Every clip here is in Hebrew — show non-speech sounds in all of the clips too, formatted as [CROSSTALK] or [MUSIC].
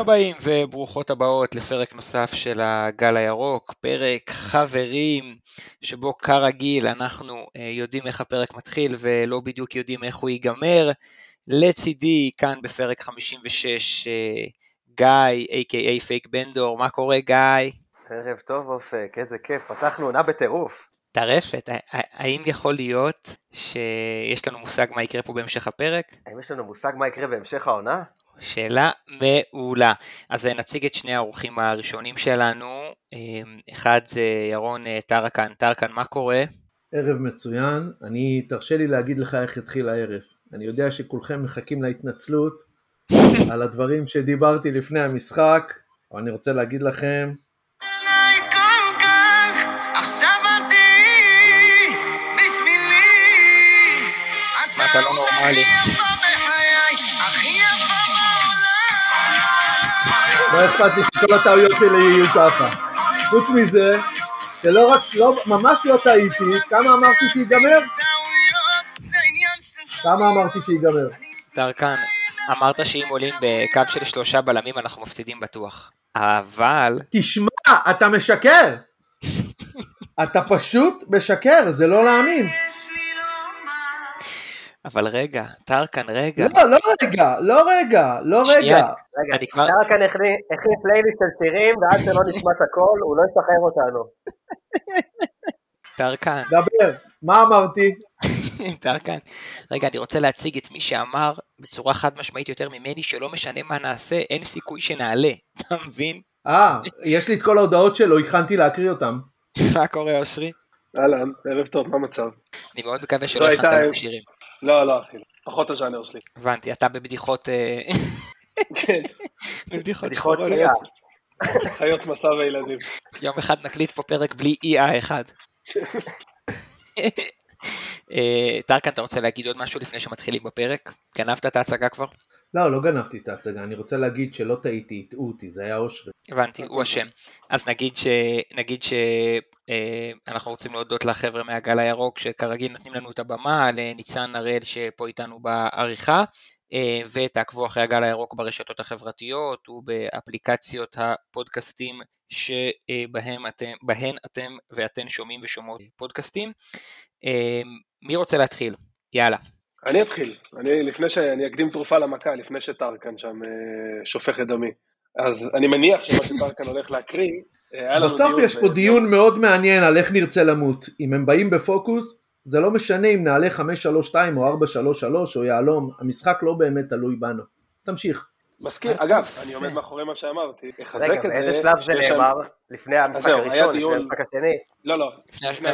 הבאים וברוכות הבאות לפרק נוסף של הגל הירוק, פרק חברים, שבו כרגיל אנחנו אה, יודעים איך הפרק מתחיל ולא בדיוק יודעים איך הוא ייגמר. לצידי כאן בפרק 56 אה, גיא, a.k.a פייק בנדור, מה קורה גיא? ערב טוב אופק, איזה כיף, פתחנו עונה בטירוף. טרפת, האם יכול להיות שיש לנו מושג מה יקרה פה בהמשך הפרק? האם יש לנו מושג מה יקרה בהמשך העונה? שאלה מעולה. אז נציג את שני האורחים הראשונים שלנו. אמ, אחד זה ירון אה, טרקן. טרקן, מה קורה? ערב מצוין. אני, תרשה לי להגיד לך איך התחיל הערב. אני יודע שכולכם מחכים להתנצלות [LAUGHS] על הדברים שדיברתי לפני המשחק, אבל אני רוצה להגיד לכם... אתה לא נורמלי. לא אכפת לי שכל הטעויות שלי יהיו ככה. חוץ מזה, זה לא רק, לא, ממש לא טעיתי, כמה אמרתי שיגמר? כמה אמרתי שיגמר? דרכן, אמרת שאם עולים בקו של שלושה בלמים אנחנו מפסידים בטוח. אבל... תשמע, אתה משקר! אתה פשוט משקר, זה לא להאמין. אבל רגע, טרקן, רגע. לא, לא רגע, לא רגע, לא רגע. רגע, טרקן הכין פלייליסט של שירים, ועד שלא נשמע את הכל, הוא לא ישחרר אותנו. טרקן. דבר, מה אמרתי? [LAUGHS] טרקן. רגע, אני רוצה להציג את מי שאמר בצורה חד משמעית יותר ממני, שלא משנה מה נעשה, אין סיכוי שנעלה. [LAUGHS] אתה מבין? אה, יש לי את כל ההודעות שלו, הכנתי להקריא אותם. מה קורה, אושרי? אהלן, ערב טוב, מה המצב? אני מאוד מקווה שלא הכנת לנו שירים. לא, לא אחי, פחות הז'אנר שלי. הבנתי, אתה בבדיחות... אה, כן. [LAUGHS] בבדיחות שחורות. חיות מסע וילדים. יום אחד נקליט פה פרק בלי אי-אה אחד. [LAUGHS] אה, טרקן, אתה רוצה להגיד עוד משהו לפני שמתחילים בפרק? גנבת את ההצגה כבר? לא, לא גנבתי את ההצגה, אני רוצה להגיד שלא טעיתי, הטעו אותי, זה היה אושרי. הבנתי, הוא אשם. אז נגיד ש... נגיד ש... אה, אנחנו רוצים להודות לחבר'ה מהגל הירוק שכרגיל נותנים לנו את הבמה, לניצן הראל שפה איתנו בעריכה, אה, ותעקבו אחרי הגל הירוק ברשתות החברתיות ובאפליקציות הפודקאסטים שבהן אתם, אתם ואתן שומעים ושומעות פודקאסטים. אה, מי רוצה להתחיל? יאללה. אני אתחיל, אני לפני שאני אקדים תרופה למכה, לפני שטרקן שם שופך את דמי. אז אני מניח שמה שטרקן הולך להקריא, בסוף יש פה דיון מאוד מעניין על איך נרצה למות. אם הם באים בפוקוס, זה לא משנה אם נעלה 5-3-2 או 4-3-3 או יהלום, המשחק לא באמת תלוי בנו. תמשיך. מסכים, אגב, אני עומד מאחורי מה שאמרתי, רגע, באיזה שלב זה נאמר? לפני המשחק הראשון, לפני המשחק השני? לא, לא.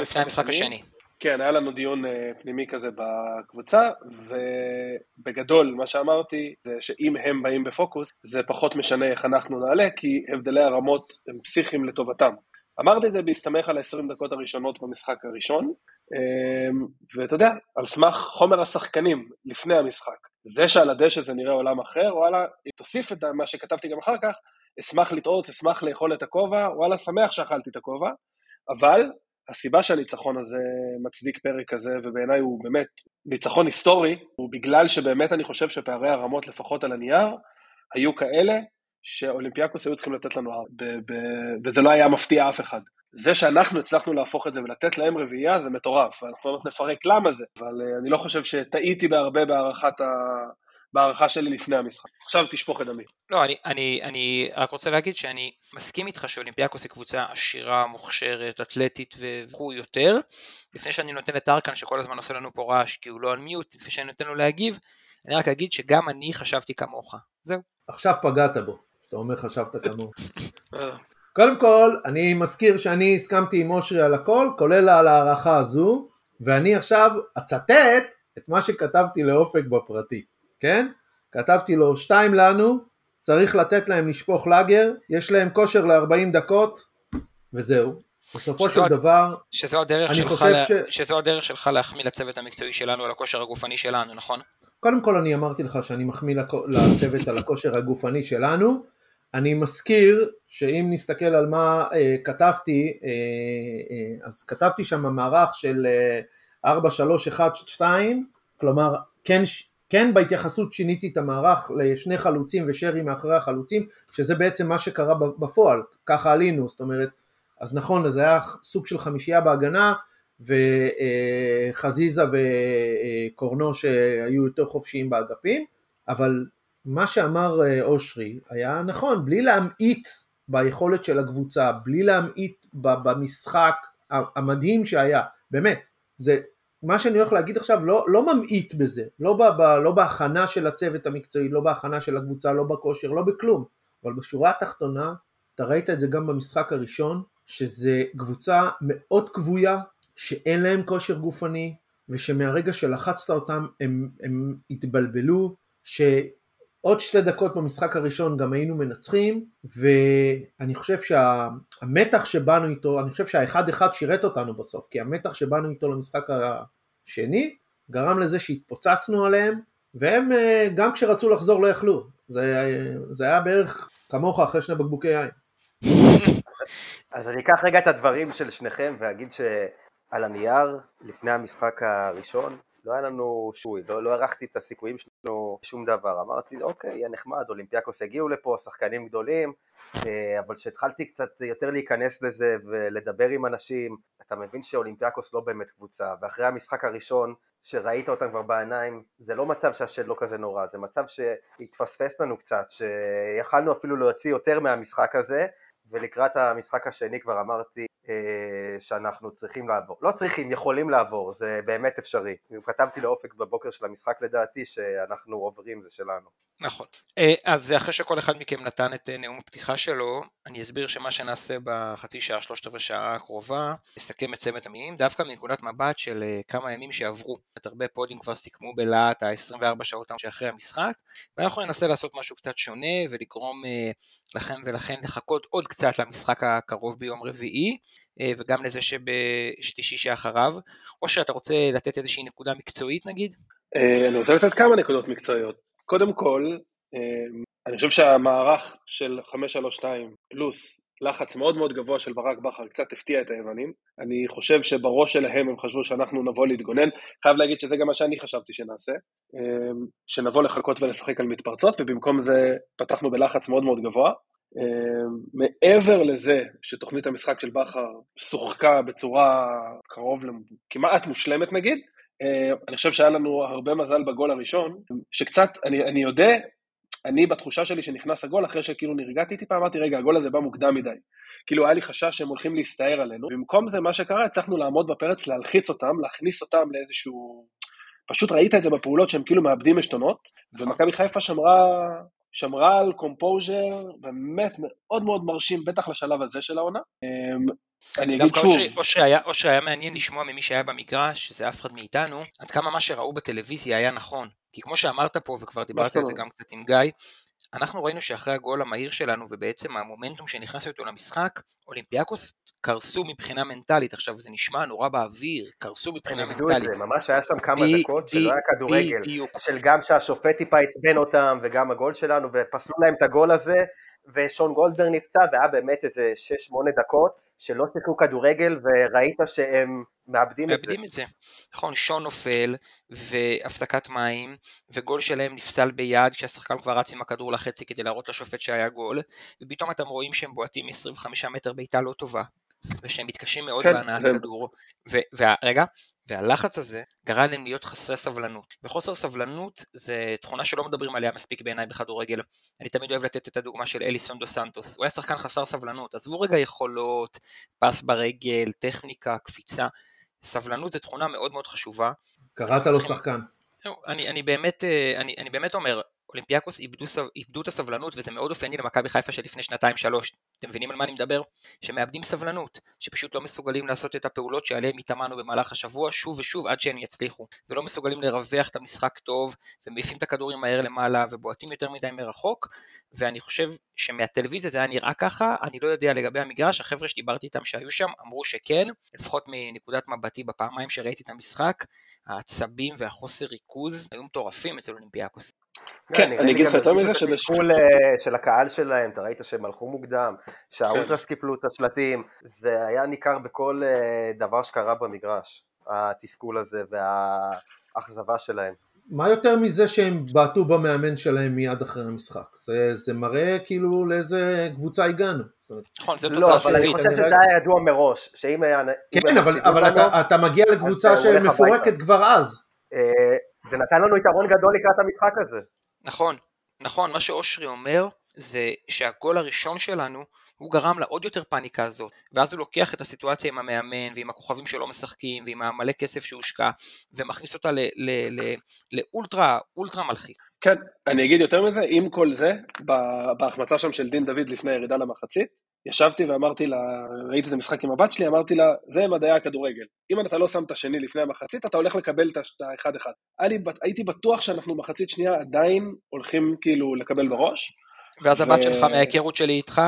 לפני המשחק השני. כן, היה לנו דיון אה, פנימי כזה בקבוצה, ובגדול מה שאמרתי זה שאם הם באים בפוקוס, זה פחות משנה איך אנחנו נעלה, כי הבדלי הרמות הם פסיכיים לטובתם. אמרתי את זה בהסתמך על ה-20 דקות הראשונות במשחק הראשון, אמ, ואתה יודע, על סמך חומר השחקנים לפני המשחק. זה שעל הדשא זה נראה עולם אחר, וואלה, אם תוסיף את מה שכתבתי גם אחר כך, אשמח לטעות, אשמח לאכול את הכובע, וואלה, שמח שאכלתי את הכובע, אבל הסיבה שהניצחון הזה מצדיק פרק כזה, ובעיניי הוא באמת ניצחון היסטורי, הוא בגלל שבאמת אני חושב שפערי הרמות, לפחות על הנייר, היו כאלה שאולימפיאקוס היו צריכים לתת לנו, ב- ב- וזה לא היה מפתיע אף אחד. זה שאנחנו הצלחנו להפוך את זה ולתת להם רביעייה זה מטורף, אנחנו לא נפרק למה זה, אבל uh, אני לא חושב שטעיתי בהרבה בהערכת ה... בהערכה שלי לפני המשחק. עכשיו תשפוך את דמי. לא, אני, אני, אני רק רוצה להגיד שאני מסכים איתך שאולימפיאקוס היא קבוצה עשירה, מוכשרת, אתלטית וכו' יותר. לפני שאני נותן לטרקן שכל הזמן עושה לנו פה רעש כי הוא לא על מיוט, לפני שאני נותן לו להגיב, אני רק אגיד שגם אני חשבתי כמוך. זהו. עכשיו פגעת בו, שאתה אומר חשבת כמוך. קודם כל, אני מזכיר שאני הסכמתי עם אושרי על הכל, כולל על ההערכה הזו, ואני עכשיו אצטט את מה שכתבתי לאופק בפרטי. כן? כתבתי לו שתיים לנו, צריך לתת להם לשפוך לאגר, יש להם כושר ל-40 דקות, וזהו. בסופו של דבר, שזו הדרך, שלך. ש... שזו הדרך שלך להחמיא לצוות המקצועי שלנו על הכושר הגופני שלנו, נכון? קודם כל אני אמרתי לך שאני מחמיא לצוות על הכושר הגופני שלנו. אני מזכיר שאם נסתכל על מה אה, כתבתי, אה, אה, אז כתבתי שם מערך של אה, 4-3-1-2, כלומר כן כן בהתייחסות שיניתי את המערך לשני חלוצים ושרי מאחורי החלוצים, שזה בעצם מה שקרה בפועל, ככה עלינו, זאת אומרת, אז נכון, זה היה סוג של חמישייה בהגנה, וחזיזה וקורנו שהיו יותר חופשיים באגפים, אבל מה שאמר אושרי היה נכון, בלי להמעיט ביכולת של הקבוצה, בלי להמעיט במשחק המדהים שהיה, באמת, זה מה שאני הולך להגיד עכשיו לא, לא ממעיט בזה, לא, ב, ב, לא בהכנה של הצוות המקצועי, לא בהכנה של הקבוצה, לא בכושר, לא בכלום, אבל בשורה התחתונה, אתה ראית את זה גם במשחק הראשון, שזה קבוצה מאוד כבויה, שאין להם כושר גופני, ושמהרגע שלחצת אותם הם, הם התבלבלו, שעוד שתי דקות במשחק הראשון גם היינו מנצחים, ואני חושב שהמתח שבאנו איתו, אני חושב שהאחד אחד שירת אותנו בסוף, כי המתח שבאנו איתו למשחק שני, גרם לזה שהתפוצצנו עליהם, והם אה, גם כשרצו לחזור לא יכלו. זה, זה היה בערך כמוך אחרי שני בקבוקי יין. [LAUGHS] אז אני אקח רגע את הדברים של שניכם ואגיד שעל הנייר, לפני המשחק הראשון, לא היה לנו שוי, לא, לא הערכתי את הסיכויים שלנו שום דבר. אמרתי, אוקיי, יהיה נחמד, אולימפיאקוס הגיעו לפה, שחקנים גדולים, אה, אבל כשהתחלתי קצת יותר להיכנס לזה ולדבר עם אנשים, אתה מבין שאולימפיאקוס לא באמת קבוצה, ואחרי המשחק הראשון, שראית אותם כבר בעיניים, זה לא מצב שהשד לא כזה נורא, זה מצב שהתפספס לנו קצת, שיכלנו אפילו להוציא יותר מהמשחק הזה, ולקראת המשחק השני כבר אמרתי אה, שאנחנו צריכים לעבור, לא צריכים, יכולים לעבור, זה באמת אפשרי. כתבתי לאופק בבוקר של המשחק לדעתי שאנחנו עוברים, זה שלנו. נכון. אה, אז אחרי שכל אחד מכם נתן את אה, נאום הפתיחה שלו, אני אסביר שמה שנעשה בחצי שעה, שלושת רבעי שעה הקרובה, נסכם את צמד המילים, דווקא מנקודת מבט של כמה ימים שעברו. את הרבה פודים כבר סיכמו בלהט ה-24 שעות שאחרי המשחק, ואנחנו ננסה לעשות משהו קצת שונה ולגרום לכם ולכן לחכות עוד קצת למשחק הקרוב ביום רביעי. אה, וגם לזה שבשלישי שאחריו, או שאתה רוצה לתת איזושהי נקודה מקצועית נגיד? אה, אני רוצה לתת כמה נקודות מקצועיות. קודם כל, אה, אני חושב שהמערך של 532 פלוס לחץ מאוד מאוד גבוה של ברק בכר קצת הפתיע את היוונים. אני חושב שבראש שלהם הם חשבו שאנחנו נבוא להתגונן. חייב להגיד שזה גם מה שאני חשבתי שנעשה, שנבוא לחכות ולשחק על מתפרצות, ובמקום זה פתחנו בלחץ מאוד מאוד גבוה. אמ, מעבר לזה שתוכנית המשחק של בכר שוחקה בצורה קרוב לכמעט מושלמת נגיד, אמ, אני חושב שהיה לנו הרבה מזל בגול הראשון, שקצת, אני, אני יודע, אני בתחושה שלי שנכנס הגול, אחרי שכאילו נרגעתי טיפה, אמרתי רגע, הגול הזה בא מוקדם מדי. כאילו היה לי חשש שהם הולכים להסתער עלינו, במקום זה מה שקרה, הצלחנו לעמוד בפרץ, להלחיץ אותם, להכניס אותם לאיזשהו... פשוט ראית את זה בפעולות שהם כאילו מאבדים עשתונות, ומכבי חיפה שמרה שמרה על composure באמת מאוד מאוד מרשים, בטח לשלב הזה של העונה. אמ, אני אגיד שוב. או שהיה, או שהיה מעניין לשמוע ממי שהיה במגרש, שזה אף אחד מאיתנו, עד כמה מה שראו בטלוויזיה היה נכון. כי כמו שאמרת פה, וכבר דיברתי על זה גם קצת עם גיא, אנחנו ראינו שאחרי הגול המהיר שלנו ובעצם המומנטום שנכנס איתו למשחק, אולימפיאקוס קרסו מבחינה מנטלית, עכשיו זה נשמע נורא באוויר, קרסו מבחינה מנטלית. הם איבדו את זה, ממש היה שם כמה ב- דקות שלא היה כדורגל, ב- של גם שהשופט טיפה עצבן אותם וגם הגול שלנו ופסלו להם את הגול הזה ושון גולדברג נפצע והיה באמת איזה 6-8 דקות שלא שיחקו כדורגל וראית שהם מאבדים, את זה. מאבדים את זה. נכון, שון נופל והפסקת מים וגול שלהם נפסל ביד כשהשחקן כבר רץ עם הכדור לחצי כדי להראות לשופט שהיה גול ופתאום אתם רואים שהם בועטים 25 מטר בעיטה לא טובה ושהם מתקשים מאוד כן, בהנעת זה... כדור ורגע והלחץ הזה גרם להם להיות חסרי סבלנות. וחוסר סבלנות זה תכונה שלא מדברים עליה מספיק בעיניי בכדורגל. אני תמיד אוהב לתת את הדוגמה של אליסון דו סנטוס. הוא היה שחקן חסר סבלנות, עזבו רגע יכולות, פס ברגל, טכניקה, קפיצה. סבלנות זה תכונה מאוד מאוד חשובה. קראת לו שחקן. אני, אני, באמת, אה, אני, אני באמת אומר, אולימפיאקוס איבדו, איבדו את הסבלנות וזה מאוד אופייני למכבי חיפה של לפני שנתיים שלוש. אתם מבינים על מה אני מדבר? שמאבדים סבלנות, שפשוט לא מסוגלים לעשות את הפעולות שעליהן התאמנו במהלך השבוע שוב ושוב עד שהן יצליחו, ולא מסוגלים לרווח את המשחק טוב, ומעיפים את הכדורים מהר למעלה ובועטים יותר מדי מרחוק, ואני חושב שמהטלוויזיה זה היה נראה ככה, אני לא יודע לגבי המגרש, החבר'ה שדיברתי איתם שהיו שם אמרו שכן, לפחות מנקודת מבטי בפעמיים שראיתי את המשחק, העצבים והחוסר ריכוז היו מטורפים אצל אולימפיאקוס. כן, אני אגיד לך יותר מזה שזה... התסכול של הקהל שלהם, אתה ראית שהם הלכו מוקדם, שהאולטרס כן. קיפלו את השלטים, זה היה ניכר בכל אה, דבר שקרה במגרש, התסכול הזה והאכזבה שלהם. מה יותר מזה שהם בעטו במאמן שלהם מיד אחרי המשחק? זה, זה מראה כאילו לאיזה קבוצה הגענו. נכון, זו לא, תוצאה אבל אני. חושב שזה היה ידוע מראש, שאם היה... כן, אבל, אבל אתה, אתה מגיע לקבוצה שמפורקת. כבר אז. אה, זה נתן לנו יתרון גדול לקראת המשחק הזה. נכון, נכון, מה שאושרי אומר זה שהגול הראשון שלנו הוא גרם לעוד יותר פאניקה הזאת, ואז הוא לוקח את הסיטואציה עם המאמן ועם הכוכבים שלא משחקים ועם המלא כסף שהושקע ומכניס אותה לאולטרה אולטרה מלחיץ. כן, אני אגיד יותר מזה, עם כל זה, בהחמצה שם של דין דוד לפני הירידה למחצית, ישבתי ואמרתי לה, ראיתי את המשחק עם הבת שלי, אמרתי לה, זה מדעי הכדורגל. אם אתה לא שם את השני לפני המחצית, אתה הולך לקבל את האחד-אחד. הייתי בטוח שאנחנו מחצית שנייה עדיין הולכים כאילו לקבל בראש. ואז הבת ו- שלך מההיכרות שלי איתך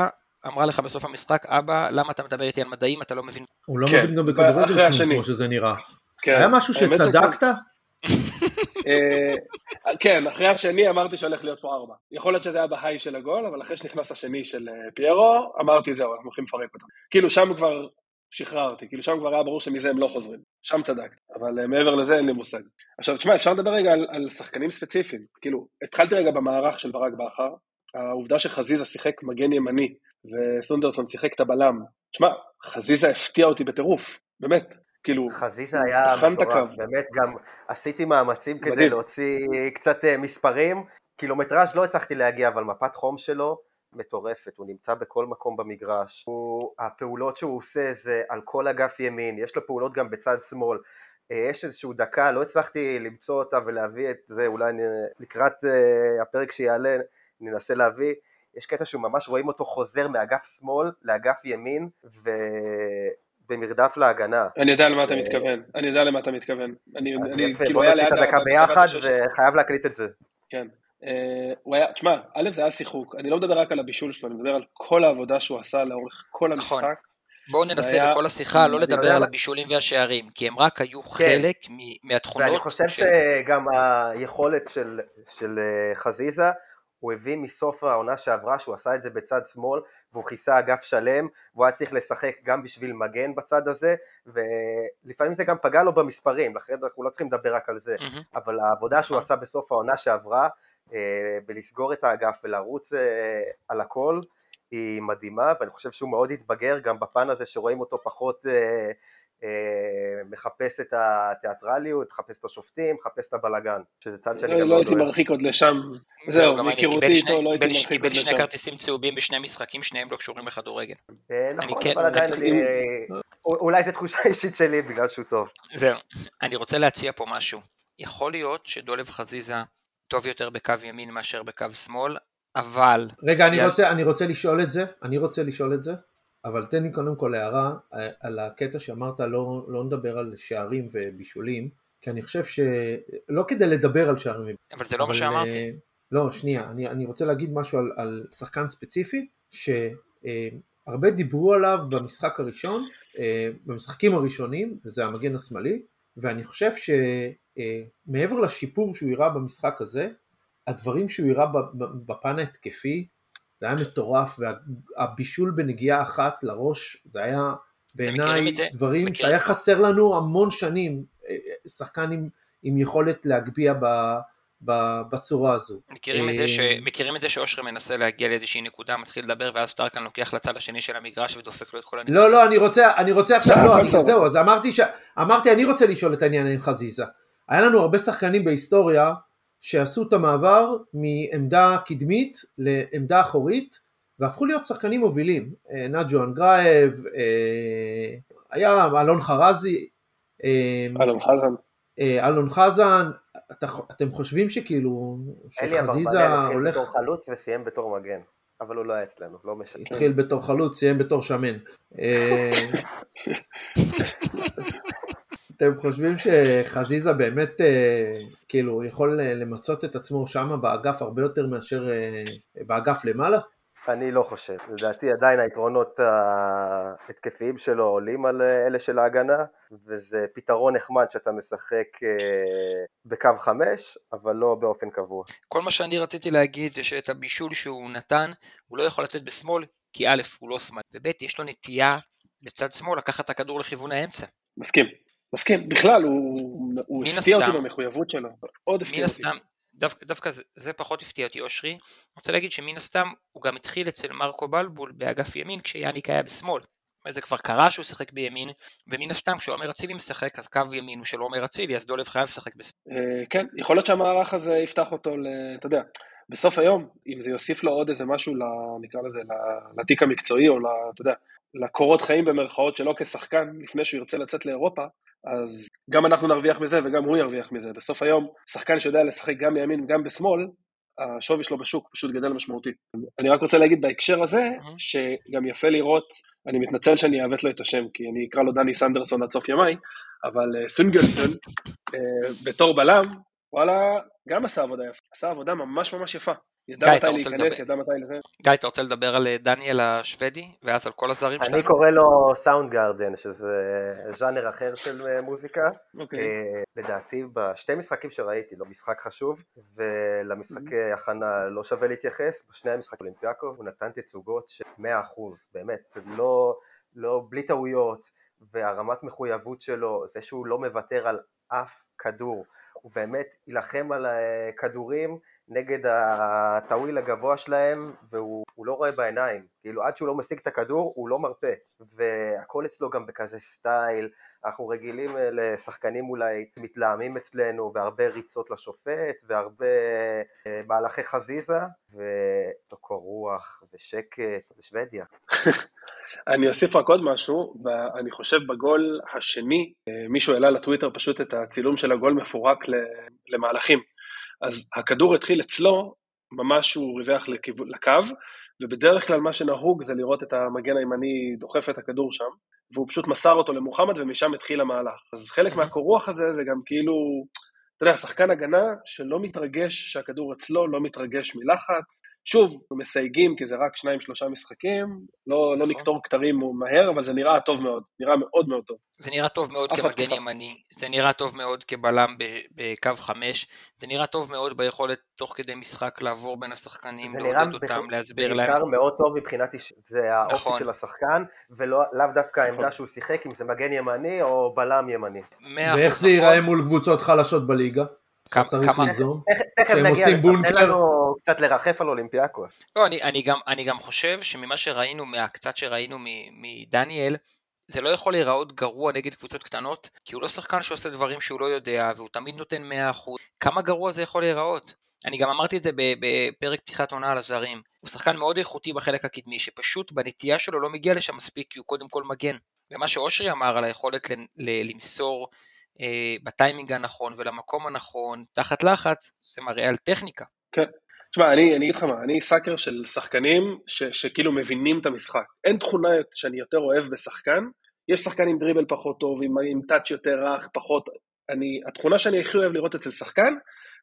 אמרה לך בסוף המשחק, אבא, למה אתה מדבר איתי על מדעים, אתה לא מבין. הוא לא כן, מבין גם בכדורגל. כמו שזה נראה. כן, היה משהו. שצדקת? אה, כן, אחרי השני אמרתי שהולך להיות פה ארבע. יכול להיות שזה היה בהיי של הגול, אבל אחרי שנכנס השני של אה, פיירו, אמרתי זהו, אנחנו הולכים לפרק אותם. כאילו שם כבר שחררתי, כאילו שם כבר היה ברור שמזה הם לא חוזרים. שם צדקת, אבל אה, מעבר לזה אין לי מושג. עכשיו, תשמע, אפשר לדבר רגע על, על שחקנים ספציפיים. כאילו, התחלתי רגע במערך של ברק בכר, העובדה שחזיזה שיחק מגן ימני, וסונדרסון שיחק את הבלם. תשמע, חזיזה הפתיע אותי בטירוף, באמת. כאילו, חזיזה היה מטורף. באמת גם עשיתי מאמצים כדי מדהים. להוציא קצת אה, מספרים, קילומטראז' לא הצלחתי להגיע, אבל מפת חום שלו מטורפת, הוא נמצא בכל מקום במגרש, הוא, הפעולות שהוא עושה זה על כל אגף ימין, יש לו פעולות גם בצד שמאל, אה, יש איזושהי דקה, לא הצלחתי למצוא אותה ולהביא את זה, אולי אני, לקראת אה, הפרק שיעלה ננסה להביא, יש קטע שהוא ממש רואים אותו חוזר מאגף שמאל לאגף ימין, ו... במרדף להגנה. אני יודע למה אתה מתכוון, אני יודע למה אתה מתכוון. אני, אז יפה, כאילו בוא נוציא את הדקה ביחד, בקו ה-16. וחייב להקליט את זה. כן. אה, הוא היה, תשמע, א' זה היה שיחוק, אני לא מדבר רק על הבישול שלו, אני מדבר על כל העבודה שהוא עשה לאורך כל נכון. המשחק. בואו ננסה היה- בכל השיחה לא לדבר על הבישולים והשערים, כי הם רק היו חלק מ- מהתכונות. ואני חושב של- שגם היכולת של, של אה, חזיזה, הוא הביא מסוף העונה שעברה, שהוא עשה את זה בצד שמאל, והוא כיסה אגף שלם, והוא היה צריך לשחק גם בשביל מגן בצד הזה, ולפעמים זה גם פגע לו במספרים, לכן אנחנו לא צריכים לדבר רק על זה, מהמם. אבל העבודה שהוא נכון. עשה בסוף העונה שעברה, אה, בלסגור את האגף ולרוץ אה, על הכל, היא מדהימה, ואני חושב שהוא מאוד התבגר גם בפן הזה שרואים אותו פחות אה, מחפש את התיאטרליות, מחפש את השופטים, מחפש את הבלגן, שזה צד שאני לא גם לא מאוד הייתי אוהב. מרחיק עוד לשם. זהו, מהיכרותי קיבל איתו שני- לא הייתי קיבל- מרחיק קיבל עוד שני לשם. כרטיסים צהובים בשני משחקים, שניהם לא קשורים לכדורגל. אה, אני נכון, כן- אבל עדיין אני... אה, אולי זו תחושה אישית שלי בגלל שהוא טוב. זהו, אני רוצה להציע פה משהו. יכול להיות שדולב חזיזה טוב יותר בקו ימין מאשר בקו שמאל, אבל... רגע, אני יאללה. רוצה, אני רוצה לשאול את זה, אני רוצה לשאול את זה, אבל תן לי קודם כל הערה אה, על הקטע שאמרת לא, לא נדבר על שערים ובישולים, כי אני חושב שלא כדי לדבר על שערים אבל זה לא מה אבל, שאמרתי. אה, לא, שנייה, אני, אני רוצה להגיד משהו על, על שחקן ספציפי, שהרבה דיברו עליו במשחק הראשון, אה, במשחקים הראשונים, וזה המגן השמאלי, ואני חושב שמעבר לשיפור שהוא הראה במשחק הזה, הדברים שהוא הראה בפן ההתקפי, זה היה מטורף, והבישול בנגיעה אחת לראש, זה היה בעיניי? דברים מכירים? שהיה חסר לנו המון שנים, אה, שחקן עם, עם יכולת להגביה ב, בצורה הזו. מכירים את, זה ש... אה, מכירים את זה שאושרי מנסה להגיע לאיזושהי נקודה, מתחיל לדבר, ואז טרקן לוקח לצד השני של המגרש ודופק לו את כל הנקודה. לא, לא, אני רוצה, אני רוצה עכשיו, לא, לא, אני. זהו, אז אמרתי, ש... אמרתי, אני רוצה לשאול את העניין עם חזיזה. היה לנו הרבה שחקנים בהיסטוריה שעשו את המעבר מעמדה קדמית לעמדה אחורית, והפכו להיות שחקנים מובילים. אה, נג'ואן גרייב, אה, היה אלון חרזי, אה, אלון חזן. אלון חזן, אתה, אתם חושבים שכאילו, אלי שחזיזה אברבנאל התחיל הולך, בתור חלוץ וסיים בתור מגן, אבל הוא לא היה אצלנו, לא משנה. התחיל בתור חלוץ, סיים בתור שמן. [LAUGHS] אתם חושבים שחזיזה באמת אה, כאילו יכול אה, למצות את עצמו שם באגף הרבה יותר מאשר אה, באגף למעלה? אני לא חושב, לדעתי עדיין היתרונות ההתקפיים שלו עולים על אלה של ההגנה, וזה פתרון נחמד שאתה משחק בקו חמש, אבל לא באופן קבוע. כל מה שאני רציתי להגיד זה שאת הבישול שהוא נתן, הוא לא יכול לתת בשמאל, כי א', הוא לא שמאל, וב', יש לו נטייה בצד שמאל לקחת את הכדור לכיוון האמצע. מסכים. מסכים, בכלל, הוא, הוא הפתיע אותי במחויבות שלו, מאוד הפתיע אותי. הסתם, דו, דווקא זה, זה פחות הפתיע אותי אושרי, אני רוצה להגיד שמן הסתם הוא גם התחיל אצל מרקו בלבול באגף ימין כשיאניק היה בשמאל. זה כבר קרה שהוא שיחק בימין, ומן הסתם כשעומר אצילי משחק אז קו ימין הוא של עומר אצילי, אז דולב חייב לשחק בשמאל. אה, כן, יכול להיות שהמערך הזה יפתח אותו, אתה יודע, בסוף היום, אם זה יוסיף לו עוד איזה משהו, נקרא לזה, לתיק המקצועי, או אתה יודע, לקורות חיים במרכאות שלו כשחקן, לפני שהוא ירצה לצאת לאירופה, אז גם אנחנו נרוויח מזה וגם הוא ירוויח מזה. בסוף היום, שחקן שיודע לשחק גם מימין וגם בשמאל, השווי שלו בשוק פשוט גדל משמעותית. אני רק רוצה להגיד בהקשר הזה, שגם יפה לראות, אני מתנצל שאני אעוות לו את השם, כי אני אקרא לו דני סנדרסון עד סוף ימיי, אבל אה, סונגלסון, אה, בתור בלם, וואלה, גם עשה עבודה יפה, עשה עבודה ממש ממש יפה. ידע מתי להיכנס, ידע מתי לזה. גיא, אתה רוצה לדבר על אה, דניאל השוודי, ואז על כל הזרים שלנו? אני קורא לו סאונד גארדן, שזה ז'אנר אחר של אה, מוזיקה. אוקיי. אה, לדעתי, בשתי משחקים שראיתי, לא משחק חשוב, ולמשחקי הכנה לא שווה להתייחס, בשני המשחקים אולימפיאקו הוא נתן תצוגות של 100%, באמת, לא, לא, בלי טעויות, והרמת מחויבות שלו, זה שהוא לא מוותר על אף כדור, הוא באמת יילחם על כדורים נגד הטאוויל הגבוה שלהם והוא לא רואה בעיניים, כאילו עד שהוא לא משיג את הכדור הוא לא מרפה. והכל אצלו גם בכזה סטייל, אנחנו רגילים אה, לשחקנים אולי מתלהמים אצלנו והרבה ריצות לשופט והרבה אה, מהלכי חזיזה. ותוקו רוח ושקט ושוודיה. [LAUGHS] אני אוסיף רק עוד משהו, אני חושב בגול השני אה, מישהו העלה לטוויטר פשוט את הצילום של הגול מפורק למהלכים אז הכדור התחיל אצלו, ממש הוא ריווח לקו, ובדרך כלל מה שנהוג זה לראות את המגן הימני דוחף את הכדור שם, והוא פשוט מסר אותו למוחמד ומשם התחיל המהלך. אז חלק מהקורוח הזה זה גם כאילו, אתה יודע, שחקן הגנה שלא מתרגש שהכדור אצלו, לא מתרגש מלחץ. שוב, מסייגים כי זה רק שניים שלושה משחקים, לא, לא נכון. נקטור כתרים מהר, אבל זה נראה טוב מאוד, נראה מאוד מאוד טוב. זה נראה טוב מאוד כמגן ימני, זה נראה טוב מאוד כבלם בקו חמש, זה נראה טוב מאוד ביכולת תוך כדי משחק לעבור בין השחקנים, לעודד אותם, להסביר להם. זה נראה מאוד טוב מבחינת, זה האופי נכון. של השחקן, ולאו דווקא העמדה נכון. שהוא שיחק, אם זה מגן ימני או בלם ימני. ואיך זה ייראה מול קבוצות חלשות בליגה? כמה צריך ליזום? שהם עושים בונקר? לנו קצת לרחף על אולימפיאקוס. לא, אני, אני, גם, אני גם חושב שממה שראינו, מהקצת שראינו מדניאל, זה לא יכול להיראות גרוע נגד קבוצות קטנות, כי הוא לא שחקן שעושה דברים שהוא לא יודע, והוא תמיד נותן 100%. כמה גרוע זה יכול להיראות? אני גם אמרתי את זה בפרק פתיחת עונה על הזרים. הוא שחקן מאוד איכותי בחלק הקדמי, שפשוט בנטייה שלו לא מגיע לשם מספיק, כי הוא קודם כל מגן. ומה שאושרי אמר על היכולת למסור אה, בטיימינג הנכון ולמקום הנכון, תחת לחץ, זה מראה על טכניקה. כן. תשמע, אני, אגיד לך מה, אני סאקר של שחקנים ש, שכאילו מבינים את המשחק. אין תכונה שאני יותר אוהב בשחקן, יש שחקן עם דריבל פחות טוב, עם, עם טאץ' יותר רך, פחות... אני, התכונה שאני הכי אוהב לראות אצל שחקן,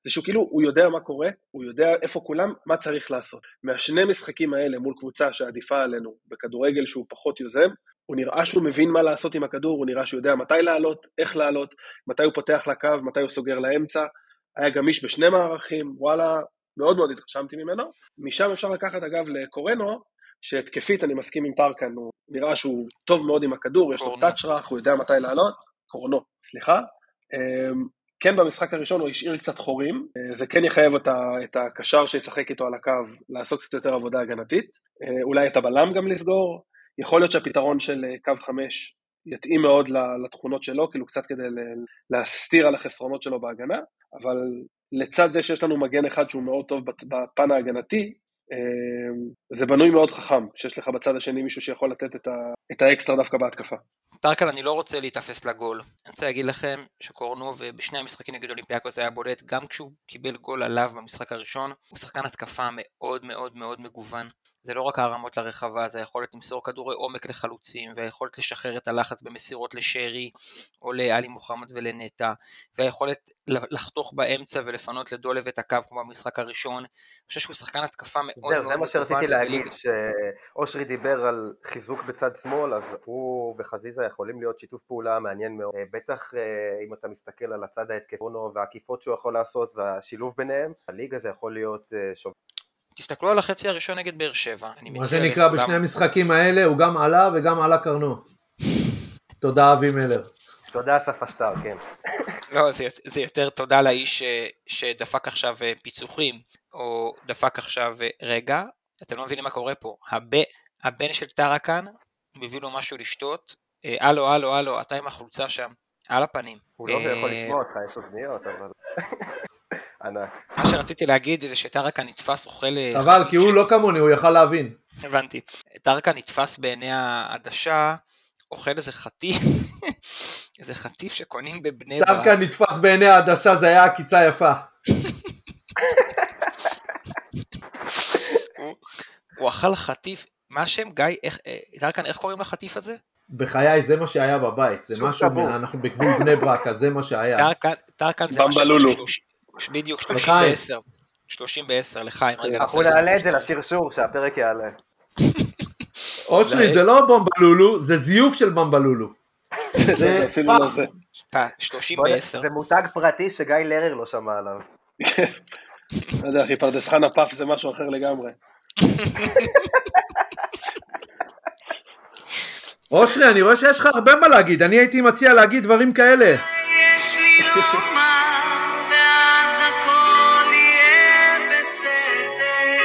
זה שהוא כאילו, הוא יודע מה קורה, הוא יודע איפה כולם, מה צריך לעשות. מהשני משחקים האלה מול קבוצה שעדיפה עלינו, בכדורגל שהוא פחות יוזם, הוא נראה שהוא מבין מה לעשות עם הכדור, הוא נראה שהוא יודע מתי לעלות, איך לעלות, מתי הוא פותח לקו, מתי הוא סוגר לאמצע, היה גמיש בשני מערכים, וואלה, מאוד מאוד התרשמתי ממנו. משם אפשר לקחת אגב לקורנו, שהתקפית אני מסכים עם טרקן, הוא נראה שהוא טוב מאוד עם הכדור, יש לו רך, הוא יודע מתי לעלות, קורנו, סליחה. כן במשחק הראשון הוא השאיר קצת חורים, אה, זה כן יחייב את הקשר שישחק איתו על הקו לעשות קצת יותר עבודה הגנתית, אה, אולי את הבלם גם לסגור, יכול להיות שהפתרון של אה, קו חמש יתאים מאוד לתכונות שלו, כאילו קצת כדי להסתיר על החסרונות שלו בהגנה, אבל לצד זה שיש לנו מגן אחד שהוא מאוד טוב בפן ההגנתי, זה בנוי מאוד חכם, שיש לך בצד השני מישהו שיכול לתת את, ה, את האקסטרה דווקא בהתקפה. טרקן, אני לא רוצה להיתפס לגול. אני רוצה להגיד לכם שקורנו ובשני המשחקים נגד אולימפיאקוס היה בולט, גם כשהוא קיבל גול עליו במשחק הראשון, הוא שחקן התקפה מאוד מאוד מאוד מגוון. זה לא רק הרמות לרחבה, זה היכולת למסור כדורי עומק לחלוצים, והיכולת לשחרר את הלחץ במסירות לשרי, או לאלי מוחמד ולנטע, והיכולת לחתוך באמצע ולפנות לדולב את הקו כמו במשחק הראשון. אני חושב שהוא שחקן התקפה מאוד מאוד מגוון. זה מה שרציתי להגיד, שאושרי דיבר על חיזוק בצד שמאל, אז הוא וחזיזה יכולים להיות שיתוף פעולה מעניין מאוד. אה, בטח אה, אם אתה מסתכל על הצד ההתקפונו והעקיפות שהוא יכול לעשות והשילוב ביניהם, הליגה זה יכול להיות אה, שובר. תסתכלו על החצי הראשון נגד באר שבע. מה שנקרא בשני המשחקים האלה הוא גם עלה וגם עלה קרנו. תודה אבי מלר. תודה אסף אשטר, כן. לא, זה, זה יותר תודה לאיש ש- שדפק עכשיו אה, פיצוחים, או דפק עכשיו, אה, רגע, אתם לא מבינים מה קורה פה. הב, הבן של טרקן, מביא לו משהו לשתות, אה, הלו, הלו, הלו, אתה עם החולצה שם, על הפנים. הוא לא אה, יכול לשמוע אותך, יש אוזניות, אבל... [LAUGHS] ענק. מה שרציתי להגיד זה שטרקן נתפס אוכל... אה, חבל, חטיף כי הוא לא כמוני, הוא יכל להבין. הבנתי. טרקן נתפס בעיני העדשה, אוכל איזה חטיף, [LAUGHS] איזה חטיף שקונים בבני ברק. טרקן נתפס בעיני העדשה, זה היה עקיצה יפה. [LAUGHS] הוא, הוא אכל חטיף, מה השם גיא, איך, אה, טרקן, איך קוראים לחטיף הזה? בחיי, זה מה שהיה בבית. זה משהו. מה- אנחנו בגבול בני ברק, אז זה מה שהיה. טרקן, זה. שלוש- בדיוק, 30 לחיים. ב-10. 30 ב-10, לחיים. אנחנו נעלה את זה לשרשור, שהפרק יעלה. [LAUGHS] אושרי, זה לא במבלולו, זה זיוף של במבלולו. [LAUGHS] זה אפילו לא זה. פ- 30 בוא נ- ב-10. זה מותג פרטי שגיא לרר לא שמע עליו. [LAUGHS] לא יודע, אחי, פרדס חנה פף זה משהו אחר לגמרי. אושרי, אני רואה שיש לך הרבה מה להגיד, אני הייתי מציע להגיד דברים כאלה. יש לי לומר, ואז הכל יהיה בסדר.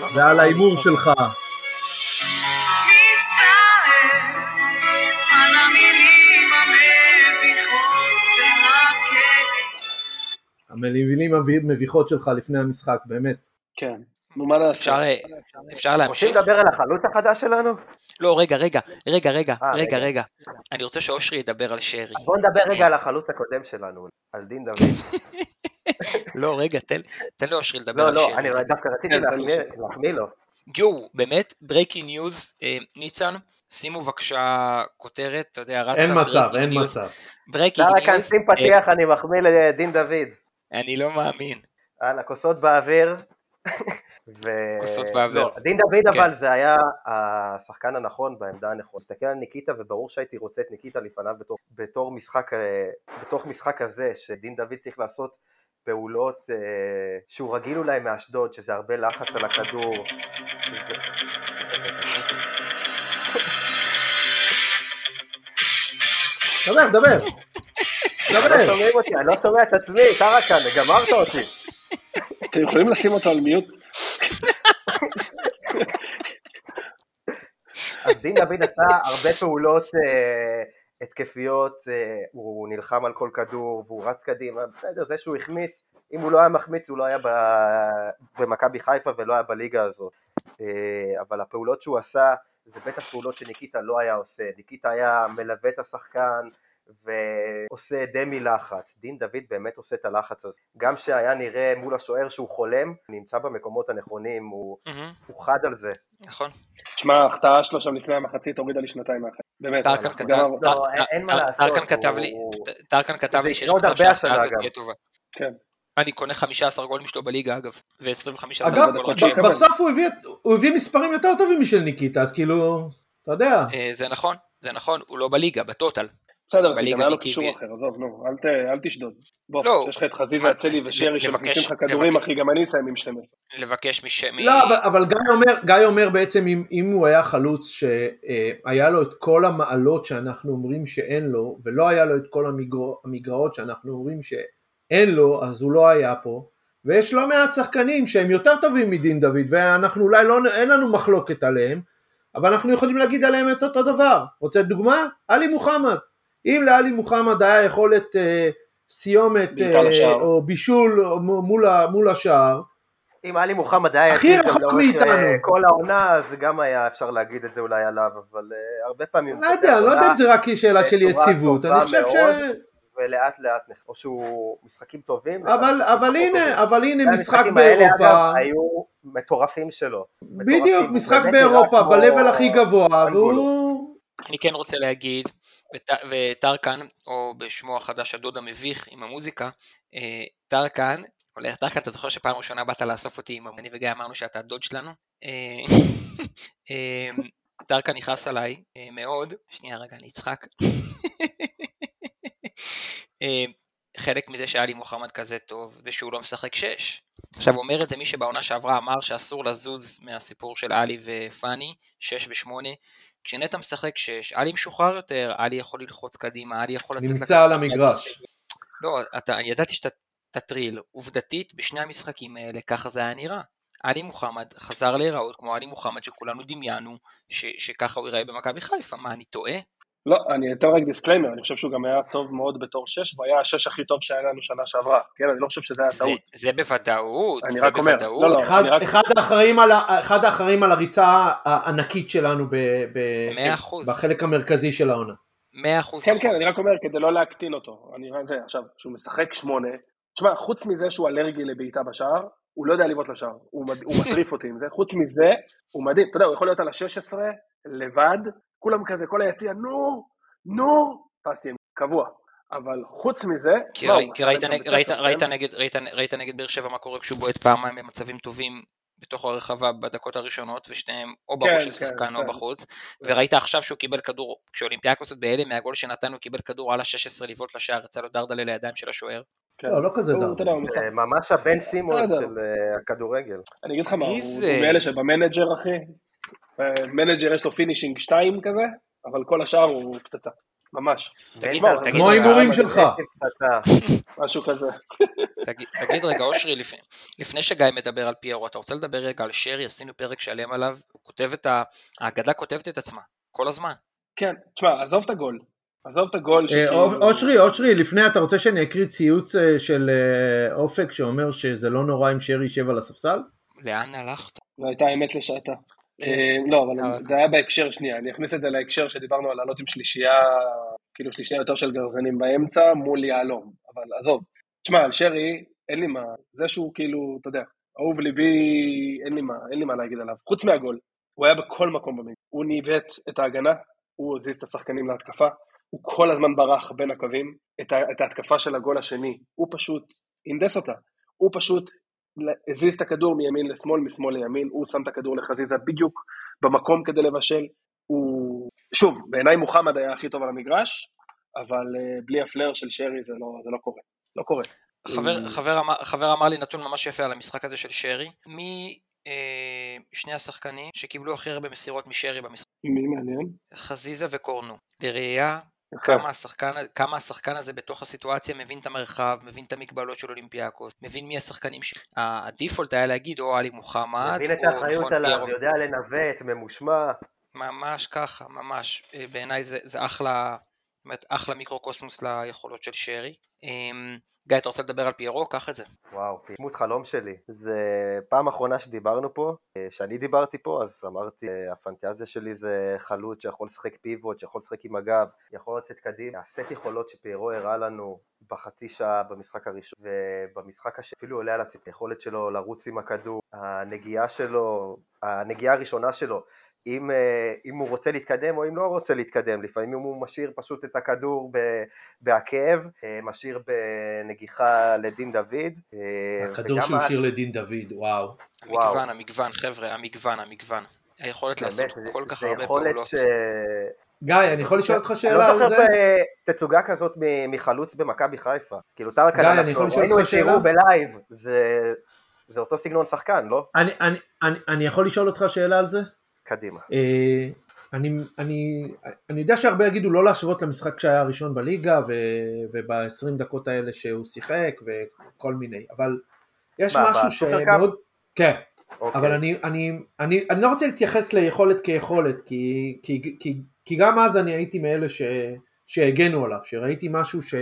לא- ועל ההימור שלך. על המילים המביכות שלך לפני המשחק, באמת. כן. נו, מה? אפשר, אה, אפשר רוצים להמשיך? לדבר על החלוץ החדש שלנו? לא, רגע, רגע, רגע, רגע, אה, רגע, רגע. רגע. אני רוצה שאושרי ידבר על שרי. בוא נדבר רגע על החלוץ הקודם שלנו, על דין דוד. [LAUGHS] לא, רגע, תן לאושרי לדבר לא, על לא, שרי. אני דווקא רציתי כן, להחמיא- לו. יואו, באמת, breaking news, ניצן, שימו בבקשה כותרת, אתה יודע, רצה אין מצב, breaking אין news. מצב. breaking news, שים פתיח, אני מחמיא לדין דוד. אה, אני לא מאמין. על הכוסות באוויר. [LAUGHS] ו- כוסות באוויר. לא, דין דוד כן. אבל זה היה השחקן הנכון בעמדה הנכונה. תסתכל על ניקיטה וברור שהייתי רוצה את ניקיטה לפניו בתור, בתור משחק, אה, בתוך משחק הזה שדין דוד צריך לעשות פעולות אה, שהוא רגיל אולי מאשדוד, שזה הרבה לחץ על הכדור. דבר, דבר. לא דבר. שומעים אותי, אני לא שומע את עצמי, קרקן, גמרת אותי. אתם יכולים לשים אותו על מיוט? אז דין דוד עשה הרבה פעולות אה, התקפיות, אה, הוא נלחם על כל כדור והוא רץ קדימה, בסדר, זה שהוא החמיץ, אם הוא לא היה מחמיץ הוא לא היה במכבי חיפה ולא היה בליגה הזאת. אה, אבל הפעולות שהוא עשה, זה בטח פעולות שניקיטה לא היה עושה. ניקיטה היה מלווה את השחקן ועושה דמי לחץ. דין דוד באמת עושה את הלחץ הזה. גם שהיה נראה מול השוער שהוא חולם, נמצא במקומות הנכונים, הוא, מהמם, הוא חד על זה. נכון. תשמע, ההחטאה שלו שם לפני המחצית הורידה לי שנתיים מהחיים. באמת. טרקן כתב- לא, אין- מה לעשות, טרקן לי, טרקן כתב לי שיש מצב השנה הזאת גם. תהיה טובה. כן. אני קונה 15 גולים שלו בליגה אגב, ו-25 אגב. בסוף הוא הביא- הוא הביא מספרים יותר טובים משל ניקיטה, אז כאילו, אתה יודע. אה, זה נכון, זה נכון, הוא לא בליגה, בטוטל. בסדר, בליגה גם היה לו קישור. אחר, עזוב, נו, אל ת- אל תשדוד. בוא, לא, יש לך את חזיזה, אצלי ושרי שמכניסים לך כדורים, לבקש- אחי, גם אני אסיים עם 12. לבקש מש... מ- לא, אבל, אבל גיא, אומר, גיא אומר בעצם אם, אם הוא היה חלוץ שהיה לו את כל המעלות שאנחנו אומרים שאין לו, ולא היה לו את כל המגר, המגרעות שאנחנו אומרים שאין לו, אז הוא לא היה פה. ויש לא מעט שחקנים שהם יותר טובים מדין דוד, ואנחנו אולי לא, אין לנו מחלוקת עליהם, אבל אנחנו יכולים להגיד עליהם את אותו דבר. רוצה דוגמה? עלי מוחמד. אם לעלי מוחמד היה יכולת אה, סיומת אה. או בישול מול, מול השער, אם עלי מוחמד היה הכי רחוק לאורך מאיתנו. אה, כל העונה, אז גם היה אפשר להגיד את זה אולי עליו, אבל אה, הרבה פעמים... לא יודע, לא יודע אם זה רק שאלה של יציבות, אני חושב ש... ולאט לאט, או שהוא משחקים טובים. אבל, אבל הנה, אבל הנה משחק המשחקים האלה, באירופה, אגב, היו מטורפים שלו. בדיוק, מטורפים. משחק באירופה, ב-level הכי גבוה. והוא... אני כן רוצה להגיד, וטרקן, או בשמו החדש הדוד המביך עם המוזיקה, אה, טרקן, הולך, טרקן, אתה זוכר שפעם ראשונה באת לאסוף אותי עם אני וגיא אמרנו שאתה הדוד שלנו? אה, [LAUGHS] אה, טרקן נכעס עליי אה, מאוד, שנייה רגע אני אצחק. [LAUGHS] חלק מזה שהיה לי מוחמד כזה טוב, זה שהוא לא משחק שש. עכשיו אומר את זה מי שבעונה שעברה אמר שאסור לזוז מהסיפור של עלי ופאני, 6 ו-8, כשנטע משחק 6, עלי משוחרר יותר, עלי יכול ללחוץ קדימה, עלי יכול לצאת... נמצא על המגרש. לא, אתה, ידעתי שאתה תטריל, עובדתית בשני המשחקים האלה ככה זה היה נראה. עלי מוחמד חזר להיראות כמו עלי מוחמד שכולנו דמיינו ש, שככה הוא ייראה במכבי חיפה, מה אני טועה? לא, אני אתן רק disclaimer, אני חושב שהוא גם היה טוב מאוד בתור שש, והוא היה השש הכי טוב שהיה לנו שנה שעברה, כן, אני לא חושב שזה היה זה, טעות. זה בוודאות, אני זה רק אומר, בוודאות. לא, לא, אחד, רק- אחד, האחראים על, ה- אחד האחראים על הריצה הענקית שלנו ב, ב, בחלק המרכזי של העונה. מאה אחוז כן, נכון. כן, אני רק אומר, כדי לא להקטין אותו, אני רואה את זה, עכשיו, כשהוא משחק שמונה, תשמע, חוץ מזה שהוא אלרגי לבעיטה בשער, הוא לא יודע לבעוט לשער, הוא, מד... הוא מטריף אותי עם זה, חוץ מזה, הוא מדהים, אתה יודע, הוא יכול להיות על ה-16, לבד, כולם כזה, כל היציע, נו, נו, פס ימין, קבוע, אבל חוץ מזה, כי, ראי, עשה ראית, נג, כן? נגד, ראית, ראית נגד באר שבע מה קורה כשהוא בועט פעמיים במצבים טובים בתוך הרחבה בדקות הראשונות ושניהם או כן, בראש של כן, שחקן או כן. בחוץ וראית עכשיו שהוא קיבל כדור כשאולימפיאקוס עוד בהלם מהגול שנתן הוא קיבל כדור על ה-16 לבעוט לשער יצא לו דרדלה לידיים של השוער כן. לא, לא כזה דרדלה. זה ממש הבן סימון. של אה, הכדורגל. אני אגיד לך מה, הוא מאלה שבמנג'ר, אחי, מנג'ר יש לו finishing 2 כזה, אבל כל השאר הוא פצצה, ממש, כמו ההימורים שלך. משהו כזה. תגיד, רגע אושרי לפני, שגיא מדבר על פיירו אתה רוצה לדבר רגע על שרי עשינו פרק שלם עליו הוא כותב את ה... האגדה כותבת את עצמה כל הזמן כן, תשמע, עזוב את הגול. עזוב את הגול אה, שכאילו... אושרי, אושרי, לפני אתה רוצה שאני אקריא ציוץ אה, של אה, אופק שאומר שזה לא נורא אם שרי יישב על הספסל? לאן הלכת? והייתה אמת לשעתה. כן. אה, לא, אבל אבל- זה היה בהקשר שנייה, אני אכניס את זה להקשר שדיברנו על לעלות עם שלישייה, כאילו שלישייה יותר של גרזנים באמצע מול יהלום, אבל עזוב. תשמע, על שרי, אין לי מה, זה שהוא כאילו, אתה יודע, אהוב ליבי, אין לי מה, אין לי מה להגיד עליו. חוץ מהגול, הוא היה בכל מקום במגרש. הוא ניווט את ההגנה, הוא הזיז את השחקנים להתקפה, הוא כל הזמן ברח בין הקווים, את, ה, את ההתקפה של הגול השני, הוא פשוט הנדס אותה. הוא פשוט הזיז את הכדור מימין לשמאל, משמאל לימין, הוא שם את הכדור לחזיזה בדיוק במקום כדי לבשל. הוא, שוב, בעיניי מוחמד היה הכי טוב על המגרש, אבל uh, בלי הפלר של שרי זה לא, זה לא קורה. לא קורה. חבר, הוא- חבר, אמר, חבר אמר לי נתון ממש יפה על המשחק הזה של שרי מי אה, שני השחקנים שקיבלו הכי הרבה מסירות משרי במשחק מי מעניין? חזיזה וקורנו לראייה. כמה השחקן, כמה השחקן הזה בתוך הסיטואציה מבין את המרחב, מבין את המגבלות של אולימפיאקוס, מבין מי השחקנים ש... הדיפולט היה להגיד או עלי מוחמד, מבין את האחריות עליו, פיירו. יודע לנווט, ממושמע. ממש ככה, ממש. אה, בעיניי זה, זה אחלה, באמת אחלה מיקרוקוסמוס ליכולות של שרי. אמ, גיא, אתה רוצה לדבר על פיירו? קח את זה. וואו, דמות חלום שלי. זה פעם אחרונה שדיברנו פה, אה, שאני דיברתי פה, אז אמרתי, אה, הפנטזיה שלי זה חלוץ שיכול לשחק פיבוט, שיכול לשחק עם הגב, יכול לצאת קדימה. הסט יכולות שפיירו הראה לנו בחצי שעה במשחק הראשון, ובמשחק השני אפילו עולה על הציפ, היכולת שלו לרוץ עם הכדור, הנגיעה שלו, הנגיעה הראשונה שלו. אם, אה, אם הוא רוצה להתקדם או אם לא רוצה להתקדם, לפעמים הוא משאיר פשוט את הכדור בעקב, אה, משאיר בנגיחה לדין דוד. אה, הכדור שהוא הש- השאיר לדין דוד, וואו. וואו. המגוון, המגוון, חבר'ה, המגוון, המגוון. היכולת לעשות באמת, כל זה- כך זה הרבה פעולות. ש... גיא, אני יכול לשאול אותך אני שאלה לא על זוכר זה? בתצוגה כזאת מ- מחלוץ במכבי חיפה. כאילו טרקן, אני אנחנו ראינו את? שירו בלייב, זה זה אותו סגנון שחקן, לא? אני- אני- אני- אני יכול לשאול אותך שאלה על זה? קדימה. אה, אני, אני, אני יודע שהרבה יגידו לא להשוות למשחק שהיה הראשון בליגה וב-20 דקות האלה שהוא שיחק וכל מיני, אבל יש מה, משהו? שמאוד, כן, אוקיי. אבל אני, אני, אני, אני לא רוצה להתייחס ליכולת כיכולת, כי, כי, כי, כי גם אז אני הייתי מאלה ש, שהגנו עליו, שראיתי משהו ש...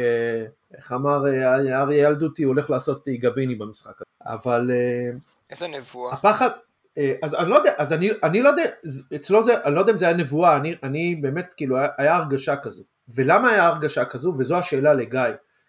איך אמר אה, אריה ילדותי, הוא הולך לעשות גביני במשחק הזה, אבל אה, איזה נבואה. הפחד, אז אני לא יודע, אז אני, אני לא יודע, אצלו זה, אני לא יודע אם זה היה נבואה, אני, אני באמת, כאילו, היה, היה הרגשה כזו. ולמה היה הרגשה כזו? וזו השאלה לגיא.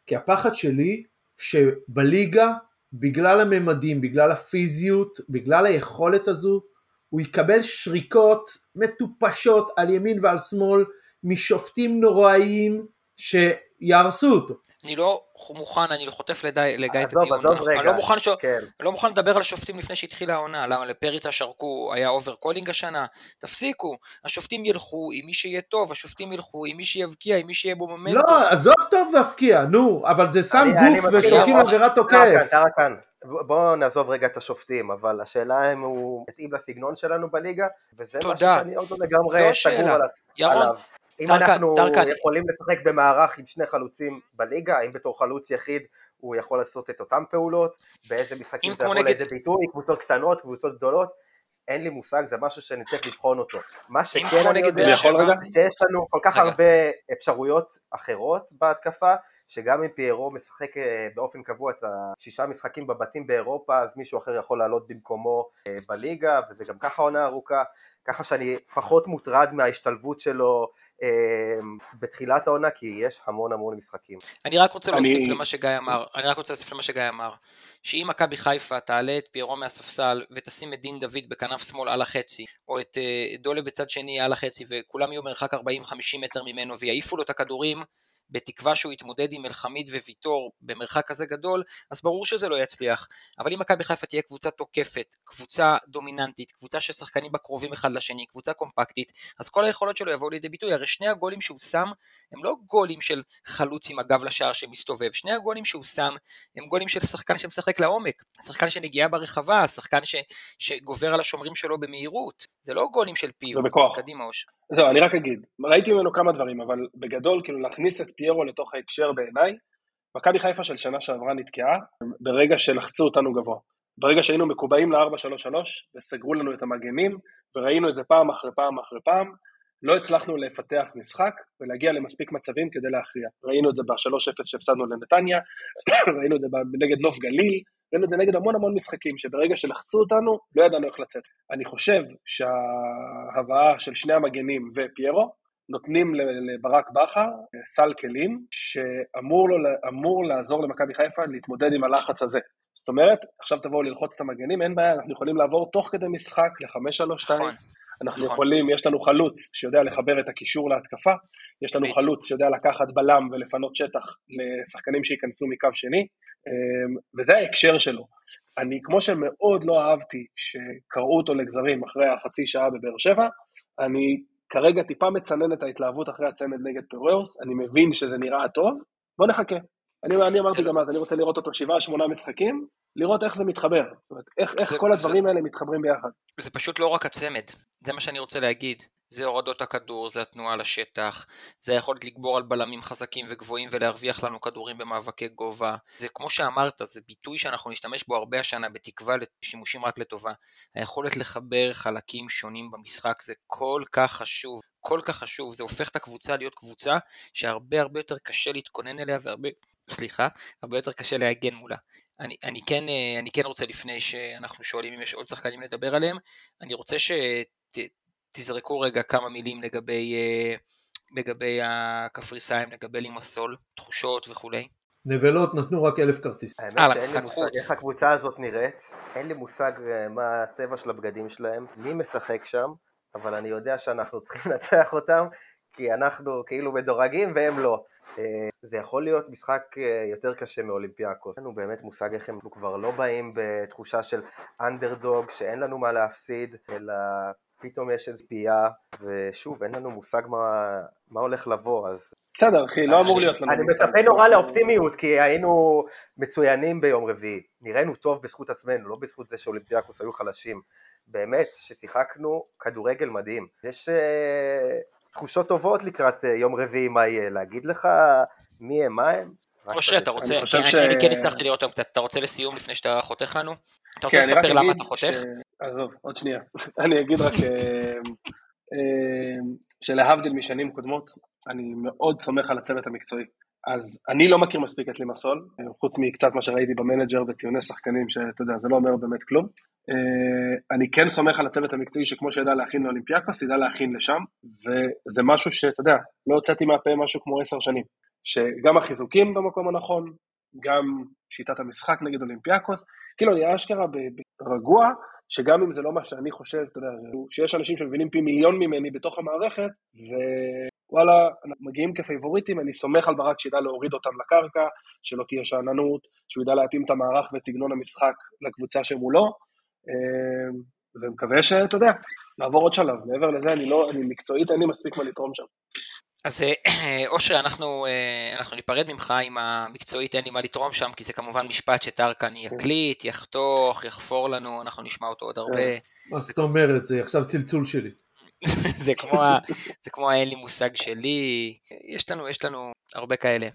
כי הפחד שלי, שבליגה, בגלל הממדים, בגלל הפיזיות, בגלל היכולת הזו, הוא יקבל שריקות מטופשות על ימין ועל שמאל, משופטים נוראיים שיהרסו אותו. אני לא מוכן, אני חוטף לדי- לגיא את עזוב, הדיון. עזוב אנחנו- רגע. אני לא מוכן ש- כן. אני לא מוכן לדבר על השופטים לפני שהתחילה העונה, למה לפריצה שרקו, היה אובר קולינג השנה, תפסיקו, השופטים ילכו עם מי שיהיה טוב, השופטים ילכו עם מי שיבקיע, עם מי שיהיה בו מומנטום. לא, עזוב טוב להפקיע, נו, אבל זה שם אני- גוף. ושורקים לעבירת טרקן, תוקף. טרקן. בואו נעזוב רגע את השופטים, אבל השאלה אם הוא מתאים לסגנון שלנו בליגה, וזה תודה. משהו שאני עוד לא לגמרי. סגור על- ירון, עליו. אם דרקן, אנחנו דרקן. יכולים לשחק במערך עם שני חלוצים בליגה, האם בתור חלוץ יחיד הוא יכול לעשות את אותן פעולות, באיזה משחקים אם זה יבוא נגד- לידי ביטוי, קבוצות קטנות, קבוצות גדולות, אין לי מושג, זה משהו שאני צריך לבחון אותו. מה שכן אני יודע, אני יכול? שיש לנו כל כך רגע. הרבה אפשרויות אחרות בהתקפה, שגם אם פיירו משחק אה, באופן קבוע את השישה משחקים בבתים באירופה, אז מישהו אחר יכול לעלות במקומו אה, בליגה, וזה גם ככה עונה ארוכה, ככה שאני פחות מוטרד מההשתלבות שלו בתחילת העונה, כי יש המון המון משחקים. אני רק רוצה אני- להוסיף למה שגיא אמר, אני רק רוצה להוסיף למה שגיא אמר, שאם מכבי חיפה תעלה את פיירו מהספסל ותשים את דין דוד בכנף שמאל על החצי, או את אה, דולה בצד שני על החצי, וכולם יהיו מרחק 40-50 מטר ממנו ויעיפו לו את הכדורים, בתקווה שהוא יתמודד עם אלחמיד וויטור במרחק כזה גדול, אז ברור שזה לא יצליח. אבל אם מכבי חיפה תהיה קבוצה תוקפת, קבוצה דומיננטית, קבוצה ששחקנים בה קרובים אחד לשני, קבוצה קומפקטית, אז כל היכולות שלו יבואו לידי ביטוי. הרי שני הגולים שהוא שם הם לא גולים של חלוץ עם הגב לשער שמסתובב, שני הגולים שהוא שם הם גולים של שחקן שמשחק לעומק, שחקן שנגיעה ברחבה, שחקן ש, שגובר על השומרים שלו במהירות, זה לא גולים של פיו. קדימה אוש. זהו, אני רק אגיד, ראיתי ממנו כמה דברים, אבל בגדול, כאילו להכניס את פיירו לתוך ההקשר בעיניי, מכבי חיפה של שנה שעברה נתקעה ברגע שלחצו אותנו גבוה. ברגע שהיינו מקובעים ל-4-3-3 וסגרו לנו את המגנים, וראינו את זה פעם אחרי פעם אחרי פעם, לא הצלחנו לפתח משחק ולהגיע למספיק מצבים כדי להכריע. ראינו את זה ב-3-0 שהפסדנו לנתניה, [COUGHS] ראינו את זה נגד נוף גליל, ראינו את זה נגד המון המון משחקים, שברגע שלחצו אותנו, לא ידענו איך לצאת. אני חושב שההבאה של שני המגנים ופיירו, נותנים לברק בכר סל כלים שאמור לו, לעזור למכבי חיפה להתמודד עם הלחץ הזה. זאת אומרת, עכשיו תבואו ללחוץ את המגנים, אין בעיה, אנחנו יכולים לעבור תוך כדי משחק ל-5-3-2, נכון. אנחנו נכון. יכולים, יש לנו חלוץ שיודע לחבר את הקישור להתקפה, יש לנו. חלוץ שיודע לקחת בלם ולפנות שטח לשחקנים שייכנסו מקו שני, אמ, וזה ההקשר שלו. אני, כמו שמאוד לא אהבתי שקראו אותו לגזרים אחרי החצי שעה בבאר שבע, אני כרגע טיפה מצנן את ההתלהבות אחרי הצמד נגד פירוירוס, אני מבין שזה נראה טוב, בוא נחכה. אני, אני אמרתי זה- גם אז, אני רוצה לראות אותו שבעה, שמונה משחקים, לראות איך זה מתחבר. זאת אומרת, איך, איך זה- כל זה- הדברים האלה מתחברים ביחד. זה פשוט לא רק הצמד, זה מה שאני רוצה להגיד. זה הורדות הכדור, זה התנועה לשטח, זה היכולת לגבור על בלמים חזקים וגבוהים ולהרוויח לנו כדורים במאבקי גובה. זה כמו שאמרת, זה ביטוי שאנחנו נשתמש בו הרבה השנה, בתקווה לשימושים רק לטובה. היכולת לחבר חלקים שונים במשחק זה כל כך חשוב, כל כך חשוב, זה הופך את הקבוצה להיות קבוצה שהרבה הרבה יותר קשה להתכונן אליה והרבה, סליחה, הרבה יותר קשה להגן מולה. אני, אני, כן, אה, אני כן רוצה לפני שאנחנו שואלים אם יש עוד שחקנים לדבר עליהם, אני רוצה שתזרקו רגע כמה מילים לגבי, אה, לגבי הקפריסאים, לגבי לימסול, תחושות וכולי. נבלות נתנו רק אלף כרטיסים. האמת אה, שאין לי מושג חוץ. איך הקבוצה הזאת נראית, אין לי מושג אה, מה הצבע של הבגדים שלהם, מי משחק שם, אבל אני יודע שאנחנו [LAUGHS] צריכים לנצח אותם, כי אנחנו כאילו מדורגים והם לא. אה, זה יכול להיות משחק יותר קשה מאולימפיאקוס. אין לנו באמת מושג איך הם כבר לא באים בתחושה של אנדרדוג, שאין לנו מה להפסיד, אלא פתאום יש איזו פייה, ושוב, אין לנו מושג מה, מה הולך לבוא, אז בסדר, אחי, לא אמור אני- להיות לנו אני מושג. מצפה נורא לאופטימיות, כי היינו מצוינים ביום רביעי. נראינו טוב בזכות עצמנו, לא בזכות זה שאולימפיאקוס היו חלשים. באמת, ששיחקנו כדורגל מדהים. יש אה, תחושות טובות לקראת אה, יום רביעי, מה יהיה? להגיד לך מי הם, מה הם? משה, אתה. רוצה, אני אני, ש- אני כן הצלחתי לראות אותם קצת, אתה רוצה לסיום לפני שאתה חותך לנו? אתה רוצה כן, לספר למה אתה חותך? עזוב, עוד שנייה. [LAUGHS] אני אגיד רק אה, אה, שלהבדיל משנים קודמות, אני מאוד סומך על הצוות המקצועי. אז אני לא מכיר מספיק את לימסול, אה, חוץ מקצת מה שראיתי במנג'ר וציוני שחקנים, שאתה יודע, זה לא אומר באמת כלום. אני כן סומך על הצוות המקצועי שכמו שידע להכין לאולימפיאקוס, ידע להכין לשם, וזה משהו שאתה יודע, לא הוצאתי מהפה משהו כמו עשר שנים. שגם החיזוקים במקום הנכון, גם שיטת המשחק נגד אולימפיאקוס, כאילו אני אשכרה רגוע, שגם אם זה לא מה שאני חושב, אתה יודע, שיש אנשים שמבינים פי מיליון ממני בתוך המערכת, ווואלה, אנחנו מגיעים כפייבוריטים, אני סומך על ברק שידע להוריד אותם לקרקע, שלא תהיה שאננות, שהוא ידע להתאים את המערך ואת סגנון המשחק לקבוצה שמולו, אה, ומקווה שאתה יודע, נעבור עוד שלב, מעבר לזה אני לא, אני מקצועית אין לי מספיק מה לתרום שם. אז אה, אושרי, אנחנו, אה, אנחנו ניפרד ממך עם המקצועית, אין לי מה לתרום שם, כי זה כמובן משפט שטרקן יקליט, יחתוך, יחפור לנו, אנחנו נשמע אותו עוד הרבה. מה זאת אומרת, זה עכשיו צלצול שלי. [LAUGHS] זה כמו, זה כמו האין לי מושג שלי, יש לנו, יש לנו הרבה כאלה.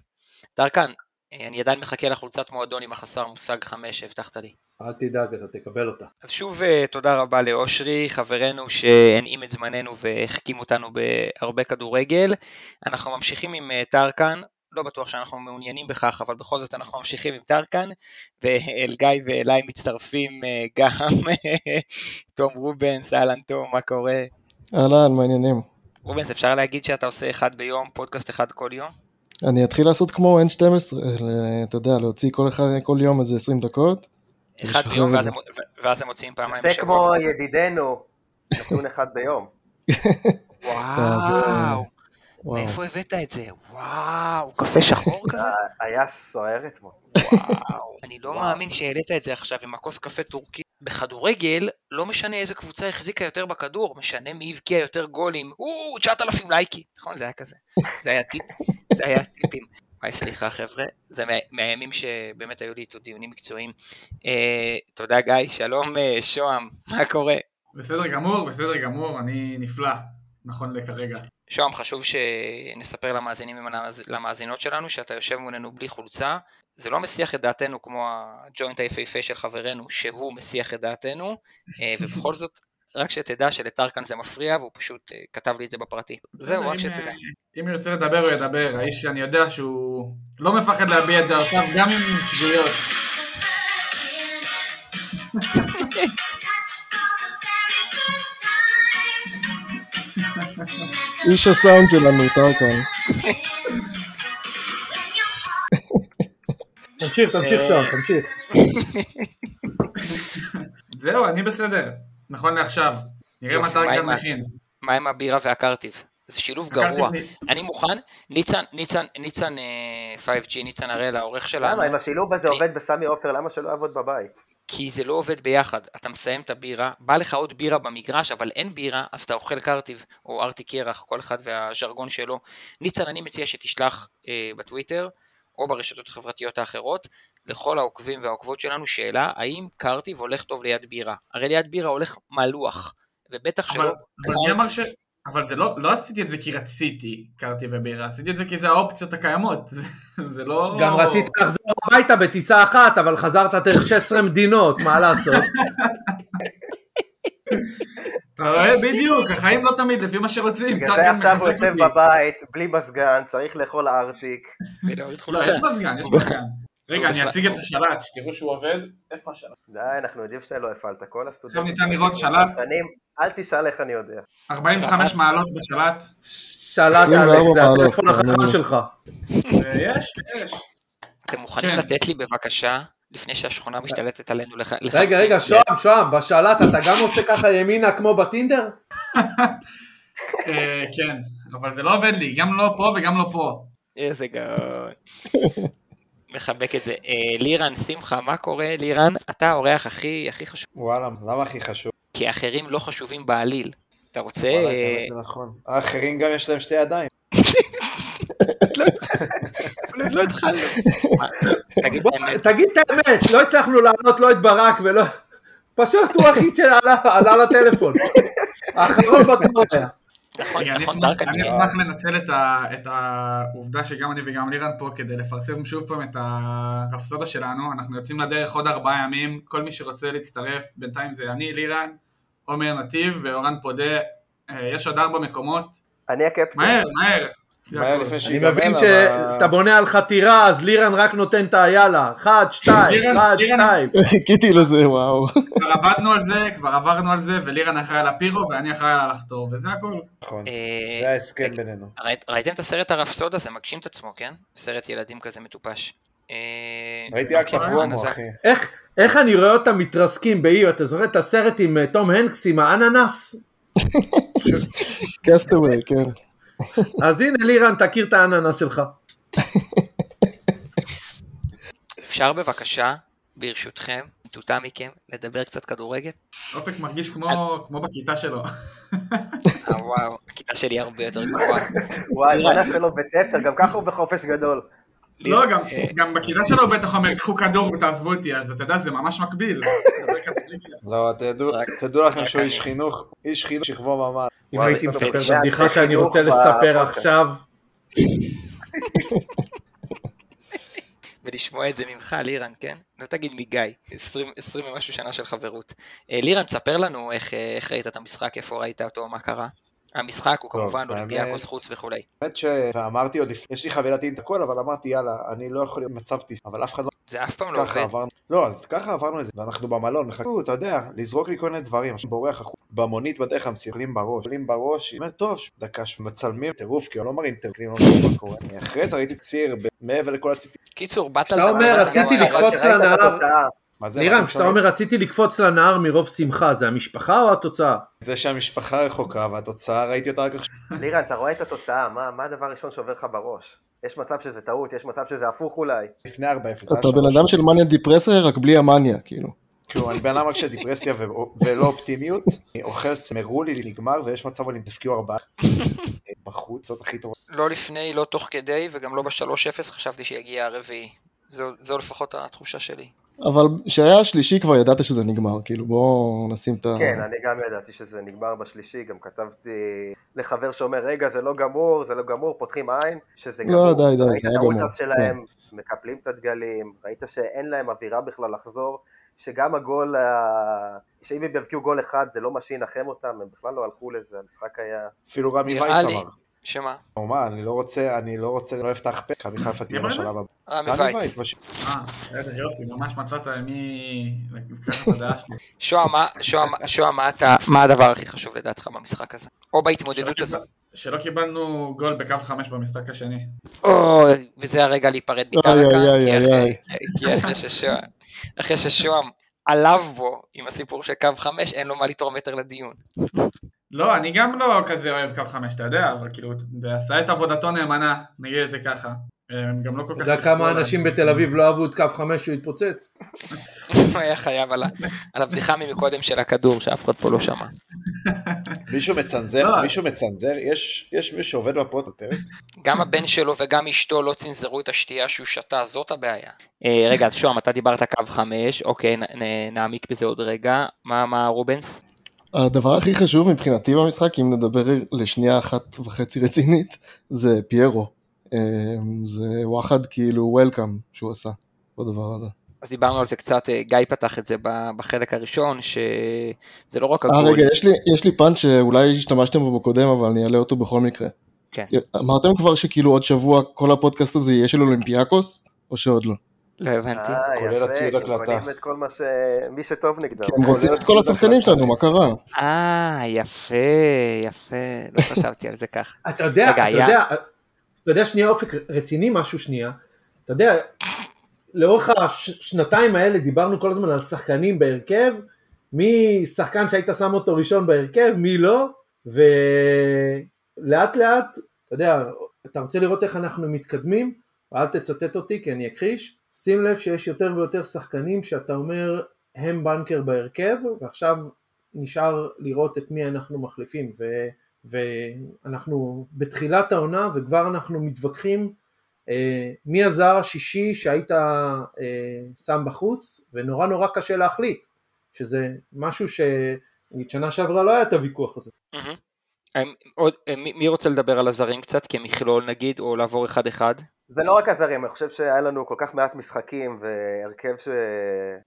טרקן, אה, אני עדיין מחכה לחולצת מועדון עם החסר מושג חמש שהבטחת לי. אל תדאג, אתה תקבל אותה. אז שוב אה, תודה רבה לאושרי, חברנו שהנעים את זמננו והחכים אותנו בהרבה כדורגל. אנחנו ממשיכים עם אה, טרקן, לא בטוח שאנחנו מעוניינים בכך, אבל בכל זאת אנחנו ממשיכים עם טרקן, ואל גיא ואליי מצטרפים אה, גם [LAUGHS] תום רובנס, אהלן תום, מה קורה? אהלן, מה העניינים? רובנס, אפשר להגיד שאתה עושה אחד ביום, פודקאסט אחד כל יום? אני אתחיל לעשות כמו N12, ל- אתה יודע, להוציא כל, אחד, כל יום איזה 20 דקות. אחד ביום ואז זה. הם- ו- ואז הם מוציאים פעמיים זה בשבוע. כמו ידידנו, נתון אחד ביום. [LAUGHS] וואו, וואו. מאיפה הבאת את זה? וואו, קפה שחור [LAUGHS] כזה? אה, היה סוער אתמול. וואו, [LAUGHS] אני לא. מאמין שהעלית את זה עכשיו עם הכוס קפה טורקי. בכדורגל, לא משנה איזה קבוצה החזיקה יותר בכדור, משנה מי הבקיע יותר גולים. או, 9,000 לייקים. נכון, זה היה כזה. זה זה היה טיפים. וואי, סליחה חבר'ה, זה מה, מהימים שבאמת היו לי איתו דיונים מקצועיים. אה, תודה גיא, שלום אה, שוהם, מה קורה? בסדר גמור, בסדר גמור, אני נפלא, נכון לכרגע. שוהם, חשוב שנספר למאזינים ולמאזינות שלנו שאתה יושב מולנו בלי חולצה. זה לא מסיח את דעתנו כמו הג'וינט היפהפה של חברנו, שהוא מסיח את דעתנו, אה, ובכל זאת, רק שתדע שלטרקן זה מפריע, והוא פשוט אה, כתב לי את זה בפרטי. זהו, רק שתדע. אה, אם ירצה לדבר, הוא ידבר. האיש שאני יודע שהוא לא מפחד להביע את דעותיו, גם אם עם שגויות. איש הסאונד שלנו, טרקן. תמשיך, תמשיך שם, תמשיך. זהו, אני בסדר. נכון לעכשיו. נראה עם ה- מכין. מה עם הבירה והקרטיב? זה שילוב גרוע. אני מוכן, ניצן, ניצן, ניצן אה, 5G, ניצן הראל, העורך שלנו, למה, אם השילוב הזה עובד בסמי עופר, למה שלא יעבוד בבית? כי זה לא עובד ביחד. אתה מסיים את הבירה, בא לך עוד בירה במגרש, אבל אין בירה, אז אתה אוכל קרטיב, או ארטיק קרח, כל אחד והז'רגון שלו. ניצן, אני מציע שתשלח אה, בטוויטר, או ברשתות החברתיות האחרות, לכל העוקבים והעוקבות שלנו, שאלה, האם קרטיב הולך טוב ליד בירה? הרי ליד בירה הולך מלוח, ובטח אבל שלא אבל מי אמר ש... אבל זה לא, לא עשיתי את זה כי רציתי קרטי ובירה, עשיתי את זה כי זה האופציות הקיימות, זה, [LAUGHS] זה לא... גם רצית לחזור הביתה בטיסה אחת, אבל חזרת דרך 16 מדינות, מה לעשות? אתה רואה? בדיוק, החיים לא תמיד לפי מה שרוצים. בגלל זה עכשיו הוא יושב. בבית, בלי מזגן, צריך לאכול ארטיק. לא, יש מזגן, יש מזגן. רגע, אני. אציג את השלט, שתראו שהוא עובד. איפה השלט? די, אנחנו יודעים שלא הפעלת, כל הסטודנטים. עכשיו ניתן לראות שלט. אל תשאל איך אני יודע. 45 מעלות בשלט. שלט 24 אלכס, זה הטלפון החכם לי. שלך. יש, יש. אתם מוכנים כן. לתת לי בבקשה, לפני שהשכונה משתלטת עלינו לך... רגע, רגע, שוהם, שוהם, בשלט אתה גם עושה ככה ימינה כמו בטינדר? [LAUGHS] אה, כן, אבל זה לא עובד לי, גם לא פה וגם לא פה. איזה גאון. מחבק את זה. אה, לירן, שמחה, מה קורה? לירן, אתה האורח הכי הכי חשוב, וואלה, למה הכי חשוב? כי האחרים לא חשובים בעליל. אתה רוצה... וואלה, אה, זה נכון. האחרים גם יש להם שתי ידיים. לא- לא התחלנו. תגיד את האמת, לא הצלחנו לענות לא את ברק ולא... פשוט הוא היחיד שעלה עלה לטלפון. האחרון בתור היה. נכון, נכון, אני אשמח לנצל את העובדה שגם אני וגם לירן פה כדי לפרסם שוב פעם את הרפסודה שלנו. אנחנו יוצאים לדרך עוד ארבעה ימים, כל מי שרוצה להצטרף, בינתיים זה אני, לירן, עומר נתיב ואורן פודה. אה, יש עוד ארבע מקומות. אני הקפטן. מהר, מהר. אני. מבין שאתה בונה על חתירה, אז לירן רק נותן את היאללה. אחד, שתיים, אחד, שתיים. חיכיתי לזה, וואו. כבר עבדנו על זה, כבר עברנו על זה, ולירן אחראי על הפירו ואני אחראי על הלחתור, וזה הכל. נכון, אה, זה ההסכם בינינו. ראית- ראיתם את הסרט הרפסודה? זה מגשים את עצמו, כן? סרט ילדים כזה מטופש. אה, ראיתי לא רק בפרומו, אחי. איך- אני רואה אותם מתרסקים בעיר, אתה זוכר את הסרט עם אה, תום הנקס עם האננס? [LAUGHS] קסטווי, כן. אז הנה לירן, תכיר את האננס שלך. אפשר בבקשה, ברשותכם, מטומטם מכם, לדבר קצת כדורגל? אופק מרגיש כמו כמו בכיתה שלו. אה, וואו, הכיתה שלי הרבה יותר גרועה. וואי, בוא נעשה לו בית ספר, גם ככה הוא בחופש גדול. לא, גם- אה, גם בכיתה שלו הוא בטח אומר, קחו כדור ותעזבו אותי, אז אתה יודע, זה ממש מקביל. [LAUGHS] לא, תדעו- לכם שהוא. איש חינוך, איש חינוך שכבו ממש. אם הייתי מספר את הבדיחה שאני רוצה לספר. עכשיו, [LAUGHS] ולשמוע את זה ממך, לירן, כן? לא תגיד מגיא, 20 20 ומשהו שנה של חברות. אה, לירן, תספר לנו איך אה, איך ראית את המשחק, איפה ראית אותו, מה קרה. המשחק הוא כמובן אולימפיאקוס חוץ וכולי. האמת ש... ואמרתי עוד לפני, יש לי חבילת אינטר הכל, אבל אמרתי יאללה, אני לא יכול להיות במצב טיס, אבל אף אחד לא זה אף פעם לא עובד. עברנו, לא, אז ככה עברנו את זה, ואנחנו במלון, מחכו, אתה יודע, לזרוק לי כל מיני דברים, עכשיו בורח החוצה, במונית בדרך כלל מסתכלים בראש, מסתכלים בראש, היא אומרת, טוב, דקה שמצלמים טירוף, כי לא מראים טירוף, לא מראים מה קורה. אחרי זה ראיתי ציר ב- מעבר לכל הציפיות, קיצור, באת כשאתה על אומר, רציתי אתה לקפוץ לנהר. לירן, מה כשאתה? אומר רציתי לקפוץ לנהר מרוב שמחה, זה המשפחה או התוצאה? זה שהמשפחה רחוקה, והתוצאה ראיתי אותה רק עכשיו. [LAUGHS] לירן, אתה רואה את התוצאה, מה מה הדבר הראשון שעובר לך בראש? יש מצב שזה טעות, יש מצב שזה הפוך אולי. לפני 4-0. זה היה אתה בן. אדם של מניה דיפרסיה, רק בלי המניה, כאילו. כאילו, אני בן אדם רק של דיפרסיה ו- ולא אופטימיות, [LAUGHS] אני אוכל סמרו לי נגמר, ויש מצב אבל אם תפקיעו ארבעה [LAUGHS] בחוץ, זאת הכי טובה. לא לפני, לא תוך כדי, וגם לא ב-3-0 חשבתי שיגיע הרביעי. זו, זו לפחות התחושה שלי. אבל כשהיה השלישי כבר ידעת שזה נגמר, כאילו בואו נשים את ה... כן, אני גם ידעתי שזה נגמר בשלישי, גם כתבתי לחבר שאומר, רגע, זה לא גמור, זה לא גמור, פותחים עין, שזה לא, גמור. די, די, ראית זה היה את גמור. האולטרס שלהם, מקפלים את הדגלים, ראית שאין להם אווירה בכלל לחזור, שגם הגול, שאם הם יבקיעו גול אחד, זה לא מה שינחם אותם, הם בכלל לא הלכו לזה, המשחק היה... אפילו רמי וייץ אמר. שמה? הוא אמר, אני לא רוצה, אני לא רוצה, לא אפתח פה, מכבי חיפה תהיה? בשלב הבא. רמי וייץ. אה, בסדר, יופי, ממש מצאת מי... לקחת את הדעה שלי. שוהם, מה- מה מה הדבר הכי חשוב לדעתך במשחק הזה? או בהתמודדות הזו? קיבל- שלא קיבלנו גול בקו חמש במשחק השני. או, וזה הרגע להיפרד איי, כי איי, אחרי- איי. כי אחרי ששוהם, אחרי ששוהם עליו בו עם הסיפור של קו חמש, אין לו מה לתרום יותר לדיון. לא, אני גם לא כזה אוהב קו חמש, אתה יודע, אבל כאילו, זה עשה את עבודתו נאמנה, נגיד את זה ככה. הם גם לא כל אתה כך... יודע שיחקו כמה. אנשים בתל אביב לא אהבו את קו חמש שהוא התפוצץ? [LAUGHS] הוא היה חייב על הבדיחה ממקודם של הכדור, שאף אחד פה לא שמע. [LAUGHS] מישהו מצנזר, לא. מישהו מצנזר, יש יש מישהו שעובד בפרוט בפרק? גם הבן שלו וגם אשתו לא צנזרו את השתייה שהוא שתה, זאת הבעיה. אה, רגע, אז שוהם, אתה דיברת קו חמש, אוקיי, נעמיק בזה עוד רגע. מה, מה רובנס? הדבר הכי חשוב מבחינתי במשחק, אם נדבר לשנייה אחת וחצי רצינית, זה פיירו. אה, זה וואחד כאילו וולקאם שהוא עשה בדבר הזה. אז דיברנו על זה קצת, אה, גיא פתח את זה בחלק הראשון, שזה לא רק אה הגול. רגע, יש לי, יש לי פאנץ' שאולי השתמשתם בו בקודם, אבל אני אעלה אותו בכל מקרה. כן. אמרתם כבר שכאילו עוד שבוע כל הפודקאסט הזה יהיה של אולימפיאקוס, או שעוד לא? לא הבנתי. אה, כולל יפה, הציוד הקלטה. קונים את כל מה ש... מי שטוב נגדם. כי הם רוצים את כל השחקנים שלנו, מה קרה? אה, יפה, יפה, לא [LAUGHS] חשבתי על זה כך. אתה יודע, אתה יודע, אתה יודע שנייה אופק רציני משהו שנייה, אתה יודע, לאורך השנתיים האלה דיברנו כל הזמן על שחקנים בהרכב, מי שחקן שהיית שם אותו ראשון בהרכב, מי לא, ולאט לאט, אתה יודע, אתה רוצה לראות איך אנחנו מתקדמים, אל תצטט אותי כי אני אכחיש, שים לב שיש יותר ויותר שחקנים שאתה אומר הם בנקר בהרכב, ועכשיו נשאר לראות את מי אנחנו מחליפים, ו... ואנחנו בתחילת העונה וכבר אנחנו מתווכחים אה, מי הזר השישי שהיית אה, שם בחוץ ונורא נורא קשה להחליט שזה משהו שנה שעברה לא היה את הוויכוח הזה. אה, עוד- אה, מי רוצה לדבר על הזרים קצת, כמכלול נגיד, או לעבור אחד אחד? זה לא רק הזרים, אני חושב שהיה לנו כל כך מעט משחקים והרכב ש...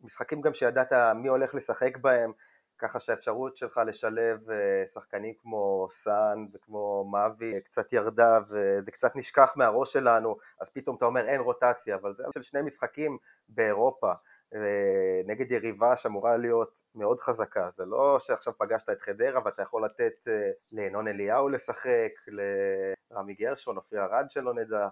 משחקים גם שידעת מי הולך לשחק בהם, ככה שהאפשרות שלך לשלב אה, שחקנים כמו סאן וכמו מאבי קצת ירדה וזה קצת נשכח מהראש שלנו, אז פתאום אתה אומר אין רוטציה, אבל זה של שני משחקים באירופה. אה, נגד יריבה שאמורה להיות מאוד חזקה, זה לא שעכשיו פגשת את חדרה ואתה יכול לתת אה, לינון אליהו לשחק, לרמי גרשון, אופיר ארד שלא נדע,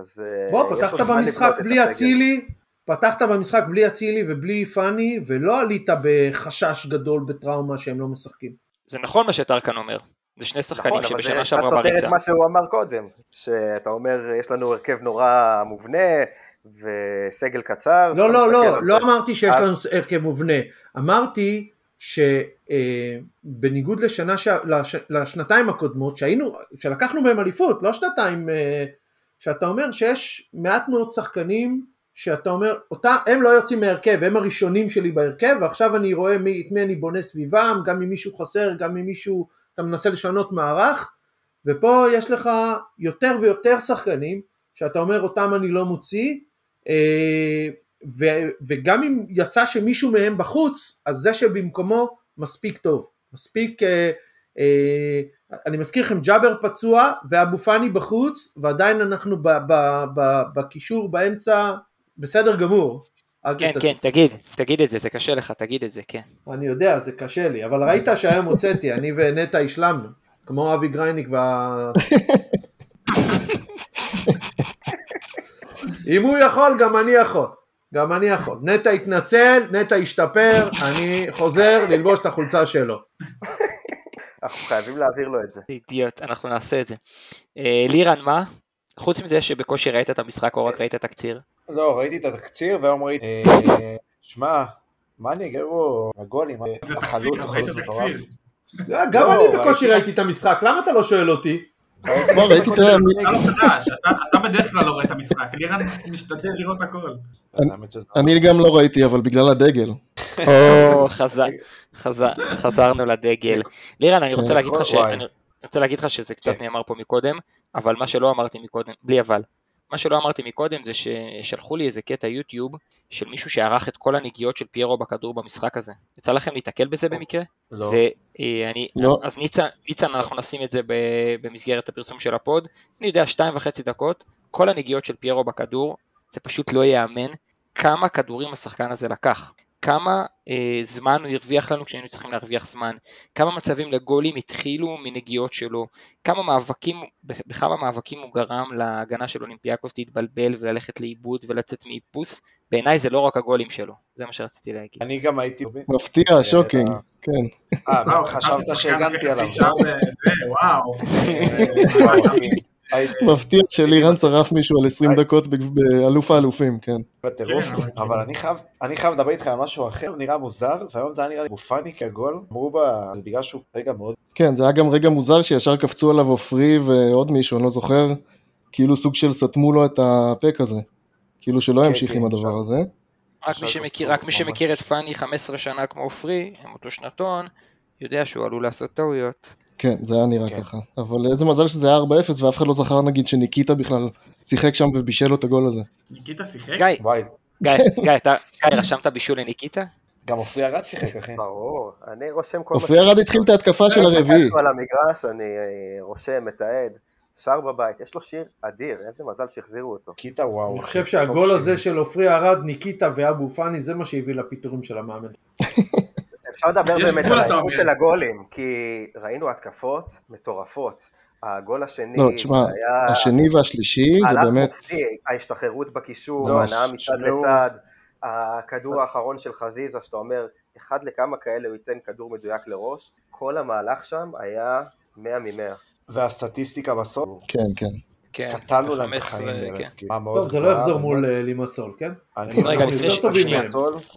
אז... אה, בוא פתחת במשחק בלי. אצילי, פתחת במשחק בלי אצילי ובלי פאני ולא עלית בחשש גדול בטראומה שהם לא משחקים. זה נכון מה שטרקן אומר. זה שני שחקנים נכון, אבל זה שבשנה קצת שעברה סותר בריצה. את מה שהוא אמר קודם, שאתה אומר יש לנו הרכב נורא מובנה וסגל קצר. לא, לא, לא, לא זה. אמרתי שיש אז- לנו הרכב מובנה, אמרתי שבניגוד לשנה, ש... לש... לשנתיים הקודמות שהיינו, שלקחנו מהם אליפות, לא שנתיים אה, שאתה אומר שיש מעט מאוד שחקנים שאתה אומר, אותה, הם לא יוצאים מהרכב, הם הראשונים שלי בהרכב, ועכשיו אני רואה מי, את מי אני בונה סביבם, גם אם מישהו חסר, גם אם מישהו, אתה מנסה לשנות מערך, ופה יש לך יותר ויותר שחקנים, שאתה אומר אותם אני לא מוציא, אה, ו, וגם אם יצא שמישהו מהם בחוץ, אז זה שבמקומו מספיק טוב, מספיק, אה, אני מזכיר לכם ג'אבר פצוע ואבו פאני בחוץ, ועדיין אנחנו בקישור באמצע בסדר גמור. כן, תצטט. כן, תגיד, תגיד את זה, זה קשה לך, תגיד את זה, כן. אני יודע, זה קשה לי, אבל ראית שהיום הוצאתי, אני ונטע השלמנו, כמו אבי גרייניק וה... אם הוא יכול, גם אני יכול. גם אני יכול. נטע התנצל, נטע השתפר, אני חוזר ללבוש את החולצה שלו. אנחנו חייבים להעביר לו את זה. אידיוט, אנחנו נעשה את זה. אה, לירן, מה? חוץ מזה שבקושי ראית את המשחק או רק ראית תקציר? לא, ראיתי את התקציר והיום ראיתי... אה, שמע, מה אני אגרו הגולים, זה החלוץ, החלוץ מטורף. תקציר. גם לא, אני בקושי ראיתי את המשחק, למה אתה לא שואל אותי? מה, ראיתי את ה... אתה לא אתה- בדרך כלל לא רואה את המשחק, לירן משתדל לראות הכל. אני גם לא ראיתי, אבל בגלל הדגל. או, חזר, חזר, חזרנו לדגל. לירן, אני רוצה כן. להגיד לך ש... וואי. אני רוצה להגיד לך שזה קצת כן. נאמר פה מקודם, אבל מה שלא אמרתי מקודם, בלי אבל, מה שלא אמרתי מקודם זה ששלחו לי איזה קטע יוטיוב של מישהו שערך את כל הנגיעות של פיירו בכדור במשחק הזה. יצא לכם להתקל בזה במקרה? לא. זה, אה, אני, לא. אז ניצן, ניצן אנחנו נשים את זה במסגרת הפרסום של הפוד, אני יודע שתיים וחצי דקות, כל הנגיעות של פיירו בכדור, זה פשוט לא ייאמן כמה כדורים השחקן הזה לקח, כמה אה, זמן הוא הרוויח לנו כשהיינו צריכים להרוויח זמן, כמה מצבים לגולים התחילו מנגיעות שלו, כמה מאבקים, בכמה מאבקים הוא גרם להגנה של אולימפיאקוס להתבלבל וללכת לאיבוד ולצאת מאיפוס, בעיניי זה לא רק הגולים שלו, זה מה שרציתי להגיד. אני גם הייתי... מפתיע, shocking, כן. אה, חשבת שהגנתי עליו. וואו. מפתיע שלירן שרף מישהו על 20 דקות באלוף האלופים, כן. בטירוף, כן, אבל אני חייב, לדבר איתך על משהו אחר, נראה מוזר, והיום זה היה נראה לי בופני כגול, אמרו בה, זה בגלל שהוא רגע מאוד, כן, זה היה גם רגע מוזר שישר קפצו עליו עופרי ועוד מישהו, אני לא זוכר, כאילו סוג של סתמו לו את הפה כזה. כאילו שלא כן, ימשיך כן, עם הדבר. הזה. רק מי שמכיר, כפתור, רק מי ממש. שמכיר את פאני 15 שנה כמו עופרי, עם אותו שנתון, יודע שהוא עלול לעשות טעויות. כן, זה היה נראה כן. ככה. אבל איזה מזל שזה היה 4-0 ואף אחד לא זכר נגיד שניקיטה בכלל שיחק שם ובישל לו את הגול הזה. ניקיטה שיחק? גיא, וואי, גיא, גיא, אתה גיא, רשמת בישול לניקיטה? גם עופרי ארד שיחק, אחי. ברור, אני רושם כל מה עופרי ארד התחיל את ההתקפה של הרביעי. שהוא על המגרש, אני אה, רושם, מתעד, שר בבית, יש לו שיר אדיר, איזה מזל שהחזירו אותו. קיטה וואו. אני חושב שהגול. הזה של עופרי ארד, ניקיטה ואבו פאני, זה מה שהביא לפיטורים של המאמן. [LAUGHS] אפשר לדבר באמת על האיכות. של הגולים, כי ראינו התקפות מטורפות. הגול השני, לא, תשמע, היה השני והשלישי זה באמת... מופתי, ההשתחררות בקישור, ממש. הנאה מצד. לצד, הכדור האחרון של חזיזה, שאתה אומר, אחד לכמה כאלה הוא ייתן כדור מדויק לראש, כל המהלך שם היה 100 מ-100. והסטטיסטיקה בסוף, כן, כן. כן, קטלנו להם את החיים 15, באמת. כן. כאילו, מה, מאוד טוב, זה לא גבוהה, יחזור. מול אה, לימסול, כן? רגע, לפני שנייה.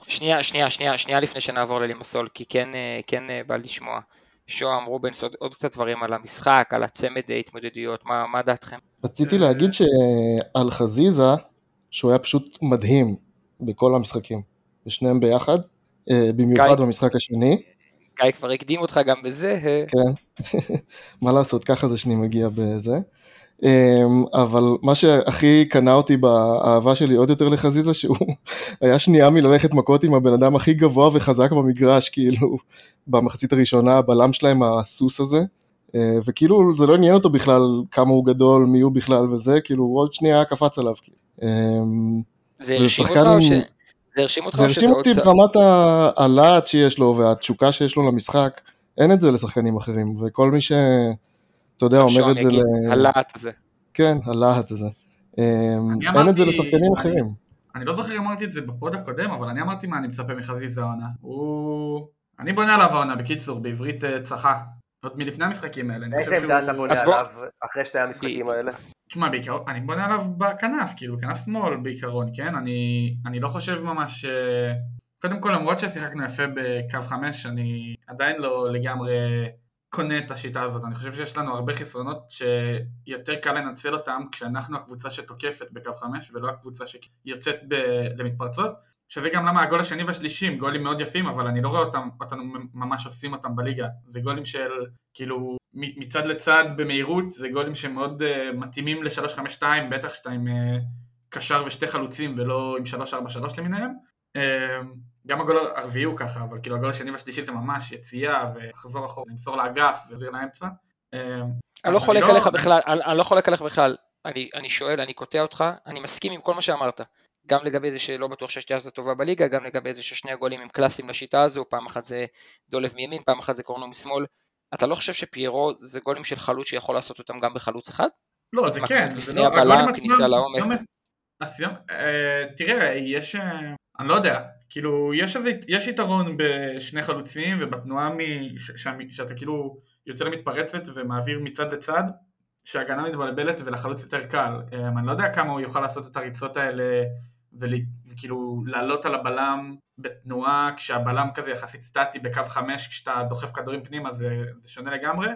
שנייה, שנייה, שנייה, לפני שנעבור ללימסול, כי כן, אה, כן אה, בא לשמוע. שוהם, רובנס, עוד, עוד קצת דברים על המשחק, על הצמד ההתמודדויות, מה, מה דעתכם? רציתי להגיד שעל חזיזה, שהוא היה פשוט מדהים בכל המשחקים, בשניהם ביחד, אה, במיוחד גיא. במשחק השני, גיא כבר הקדים אותך גם בזה, אה, כן, [LAUGHS] מה לעשות, ככה זה שאני מגיע בזה. אמ, אבל מה שהכי קנה אותי באהבה שלי עוד יותר לחזיזה, שהוא [LAUGHS] היה שנייה מללכת מכות עם הבן אדם הכי גבוה וחזק במגרש, כאילו, במחצית הראשונה, הבלם שלהם, הסוס הזה, אה, וכאילו זה לא עניין אותו בכלל כמה הוא גדול, מי הוא בכלל וזה, כאילו הוא עוד שנייה קפץ עליו. כאילו. אמ, זה הרשים אותך או ש... זה הרשים אותך זה הרשים אותי ברמת הלהט שיש לו והתשוקה שיש לו למשחק, אין את זה לשחקנים אחרים, וכל מי ש... אתה יודע, אומר את זה ל... הלהט הזה. כן, הלהט הזה. אמ, אין את זה לשחקנים אחרים. אני לא זוכר אם אמרתי את זה בפוד הקודם, אבל אני אמרתי מה אני מצפה מחזיזה העונה. הוא... אני בונה עליו העונה, בקיצור, בעברית אה, צחה. עוד מלפני המשחקים האלה. אני איזה חושב עמדה אתה בונה עליו אחרי שתי המשחקים האלה? תשמע, בעיקרון, אני בונה עליו בכנף, כאילו, בכנף שמאל בעיקרון, כן? אני, אני לא חושב ממש ש... קודם כל, למרות ששיחקנו יפה בקו 5, אני עדיין לא לגמרי קונה את השיטה הזאת. אני חושב שיש לנו הרבה חסרונות שיותר קל לנצל אותם כשאנחנו הקבוצה שתוקפת בקו 5 ולא הקבוצה שיוצאת ב- למתפרצות. שזה גם למה הגול השני והשלישי הם גולים מאוד יפים, אבל אני לא רואה אותם, אותנו ממש עושים אותם בליגה. זה גולים של, כאילו, מצד לצד במהירות, זה גולים שמאוד uh, מתאימים ל-352, בטח שאתה עם uh, קשר ושתי חלוצים ולא עם 343 למיניהם. Uh, גם הגול הרביעי הוא ככה, אבל כאילו הגול השני והשלישי זה ממש יציאה ולחזור אחורה, למסור לאגף ולהחזיר לאמצע. אה, אני לא אז חולק עליך בכלל, אני אני לא חולק עליך בכלל. אני אני שואל, אני קוטע אותך, אני מסכים עם כל מה שאמרת. גם לגבי זה שלא בטוח שהשתייה הזאת טובה בליגה, גם לגבי זה ששני הגולים הם קלאסיים לשיטה הזו, פעם אחת זה דולב מימין, פעם אחת זה קורנו משמאל. אתה לא חושב שפיירו זה גולים של חלוץ שיכול לעשות אותם גם בחלוץ אחד? לא, זה כן, לפני לא, הבלם, כניסה לעומק. אה, תראה, יש, אה, אני לא יודע, כאילו, יש איזה, יש יתרון בשני חלוצים ובתנועה מ- ש- שה- שאתה כאילו יוצא למתפרצת ומעביר מצד לצד, שההגנה מתבלבלת ולחלוץ יותר קל. אה, אני לא יודע כמה הוא יוכל לעשות את הריצות האלה וכאילו לעלות על הבלם בתנועה כשהבלם כזה יחסית סטטי בקו חמש כשאתה דוחף כדורים פנימה זה, זה שונה לגמרי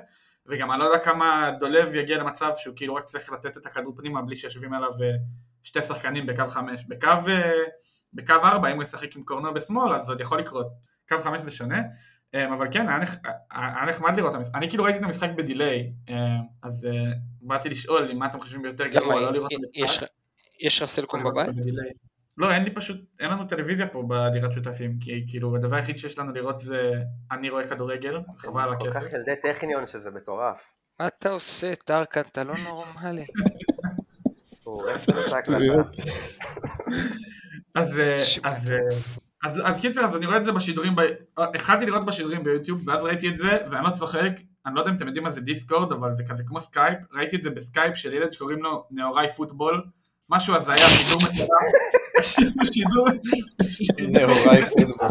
וגם אני לא יודע כמה דולב יגיע למצב שהוא כאילו רק צריך לתת את הכדור פנימה בלי שיושבים עליו אה, שתי שחקנים בקו חמש. בקו, אה, בקו ארבע אם הוא ישחק עם קורנו בשמאל אז זה עוד יכול לקרות. קו חמש זה שונה. אה, אבל כן, היה, נח... היה נחמד לראות את המשחק. אני כאילו ראיתי את המשחק בדיליי, אה, אז אה, באתי לשאול אם מה אתם חושבים ביותר גרוע, לא לראות את יש המשחק. יש לך סלקום בבית? בדיליי. לא, אין לי פשוט, אין לנו טלוויזיה פה בדירת שותפים, כי כאילו הדבר היחיד שיש לנו לראות זה אני רואה כדורגל, חבל על כל כך הכסף. ילדי טכניון שזה מטורף. מה אתה עושה, טרקן? אתה לא נורמלי. [LAUGHS] אז, אה, אז, אה, אז, אז קיצר, אז אני רואה את זה בשידורים, ב... אה, התחלתי לראות בשידורים ביוטיוב, ואז ראיתי את זה, ואני לא צוחק, אני לא יודע אם אתם יודעים מה זה דיסקורד, אבל זה כזה כמו סקייפ, ראיתי את זה בסקייפ של ילד שקוראים לו נאורי פוטבול, משהו הזיה, שידור מטורף, [LAUGHS] שידור, נאורי פוטבול.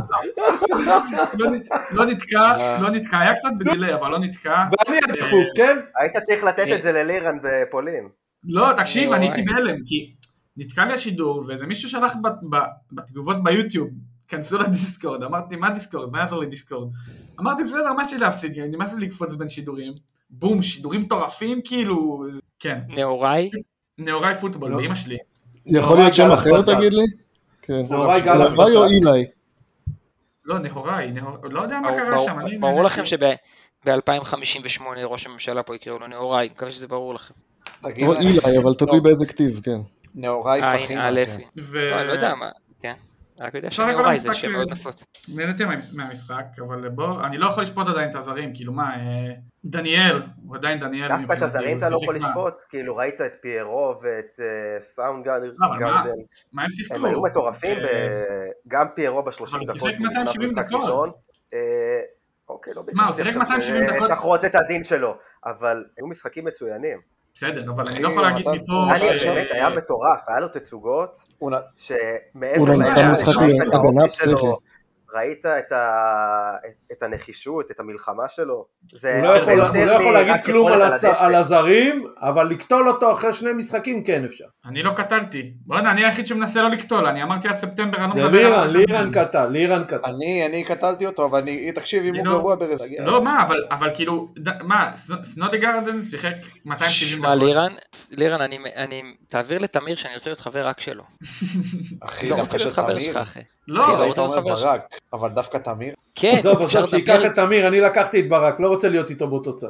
[LAUGHS] לא לא נתקע, לא נתקע, היה קצת בדיליי, אבל לא נתקע. ואני הדפוק, כן? היית צריך לתת את זה ללירן בפולין. לא, תקשיב, אני. הייתי בהלם, כי נתקע לי השידור, ואיזה מישהו שלח ב- ב- בתגובות ביוטיוב, כנסו לדיסקורד, אמרתי, מה דיסקורד? מה יעזור לי דיסקורד? אמרתי, בסדר, מה יש לי להפסיד? נמאס לי לקפוץ בין שידורים. בום, שידורים מטורפים, כאילו, כן. נאוריי? נאורי פוטבול, לא. באמא שלי. יכול להיות שם אחר. תגיד לי? כן. נאורי או. אילי? לא, נאורי, נאור- לא יודע מה קרה שם, אני... ברור לכם שב-2058 ראש הממשלה פה יקראו לו נאוריי, מקווה שזה ברור לכם. או אילי, אבל תלוי באיזה כתיב, כן. נאורי. אלפי. ו... לא, יודע מה, כן. רק יודע שנאוריי זה שם מאוד אה, נפוץ. נהניתי מה- מהמשחק, אבל בוא, אני לא יכול לשפוט עדיין את הזרים, כאילו מה, אה, דניאל, הוא עדיין דניאל. דווקא את הזרים אתה לא יכול לשפוט, כאילו ראית את פיירו ואת אה, סאונד גארדן, לא, מה? הם שיחקו? הם היו מטורפים, ב- גם פיירו ב-30 אבל הוא דקות, שיחק שהוא נכנס 270 למשחק דקות. אוקיי, לא מה, הוא שיחק עכשיו 270 דקות? שתחרוץ את הדין שלו, אבל היו משחקים מצוינים. בסדר, אבל אני לא יכול להגיד מפה אני ש... היה מטורף, היה לו תצוגות שמעבר הוא נתן לעניין, משחק שלו, פסיכי. ראית את את הנחישות, את המלחמה שלו. זה הוא לא יכול- הוא לא יכול להגיד כלום על על הס-. על הזרים, אבל לקטול אותו אחרי שני משחקים כן אפשר. אני לא קטלתי. בוא'נה, אני היחיד שמנסה לא לקטול, אני אמרתי עד ספטמבר, אני לא מדבר על לירן. לירן קטן, לירן קטן. אני, אני קטלתי אותו, אבל אני, תקשיב, אם הוא לא- גרוע ברז... לא, מה, אבל- אבל כאילו, ד- מה, ס- סנודי גרדן שיחק 270 שמע דקות. לירן, לירן, אני- אני, תעביר לתמיר שאני רוצה להיות חבר רק שלו. אחי, לא דווקא רוצה של תמיר. לא, לא לא היית אומר. ברק, אבל דווקא תמיר. כן, עזוב, עזוב, לדבר. שייקח את תמיר, אני לקחתי את ברק, לא רוצה להיות איתו באותו צד.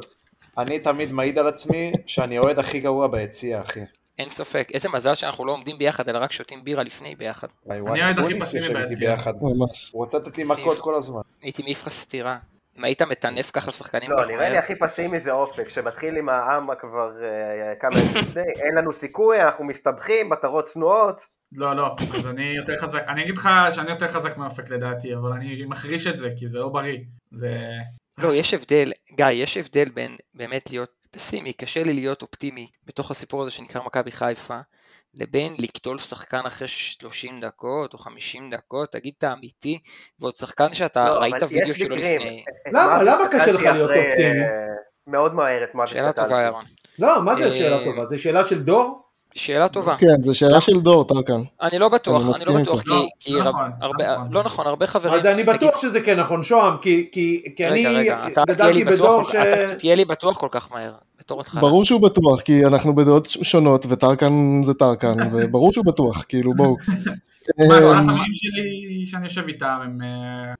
אני תמיד מעיד על עצמי שאני האוהד הכי גרוע ביציע, אחי. אין ספק. איזה מזל שאנחנו לא עומדים ביחד, אלא רק שותים בירה לפני ביחד. אני האוהד הכי פסימי ביציע. הוא רוצה לתת לי מכות כל הזמן. הייתי מעיף לך סטירה. אם היית מטנף ככה שחקנים לא, נראה לי הכי פסימי זה אופק, שמתחיל עם העם כבר אה, כמה ימים לפני, [LAUGHS] אין לנו סיכוי, אנחנו מסתבכים, מטרות צנועות. לא, לא, אז אני יותר חזק, אני אגיד לך שאני יותר חזק מאופק לדעתי, אבל אני מחריש את זה, כי זה לא בריא. זה... לא, יש הבדל, גיא, יש הבדל בין באמת להיות פסימי, קשה לי להיות אופטימי בתוך הסיפור הזה שנקרא מכבי חיפה, לבין לקטול שחקן אחרי 30 דקות או 50 דקות, תגיד אתה אמיתי, ועוד שחקן שאתה לא, ראית וידאו שלו מקרים. לפני. למה? למה קשה לך להיות אופטימי? אה, מאוד מהר את מאביס שאלה קטלתי. טובה, ירון. לא, מה זה אה, שאלה טובה? זה שאלה של דור? שאלה טובה. כן, זו שאלה של דור, טרקן. אני לא בטוח, אני אני לא בטוח. כי- לא, כי לא נכון, הרבה, לא נכון. לא נכון, הרבה חברים, אז אני בטוח שזה כן נכון, שוהם, כי, כי, כי רגע, אני רגע, גדלתי בדור ש... אתה תהיה לי בטוח כל כך מהר, בתור התחלה. ברור שהוא בטוח, כי אנחנו בדעות שונות, וטרקן זה טרקן, [LAUGHS] וברור שהוא בטוח, כאילו בואו. מה, כל אמ, החברים שלי שאני יושב איתם הם אה,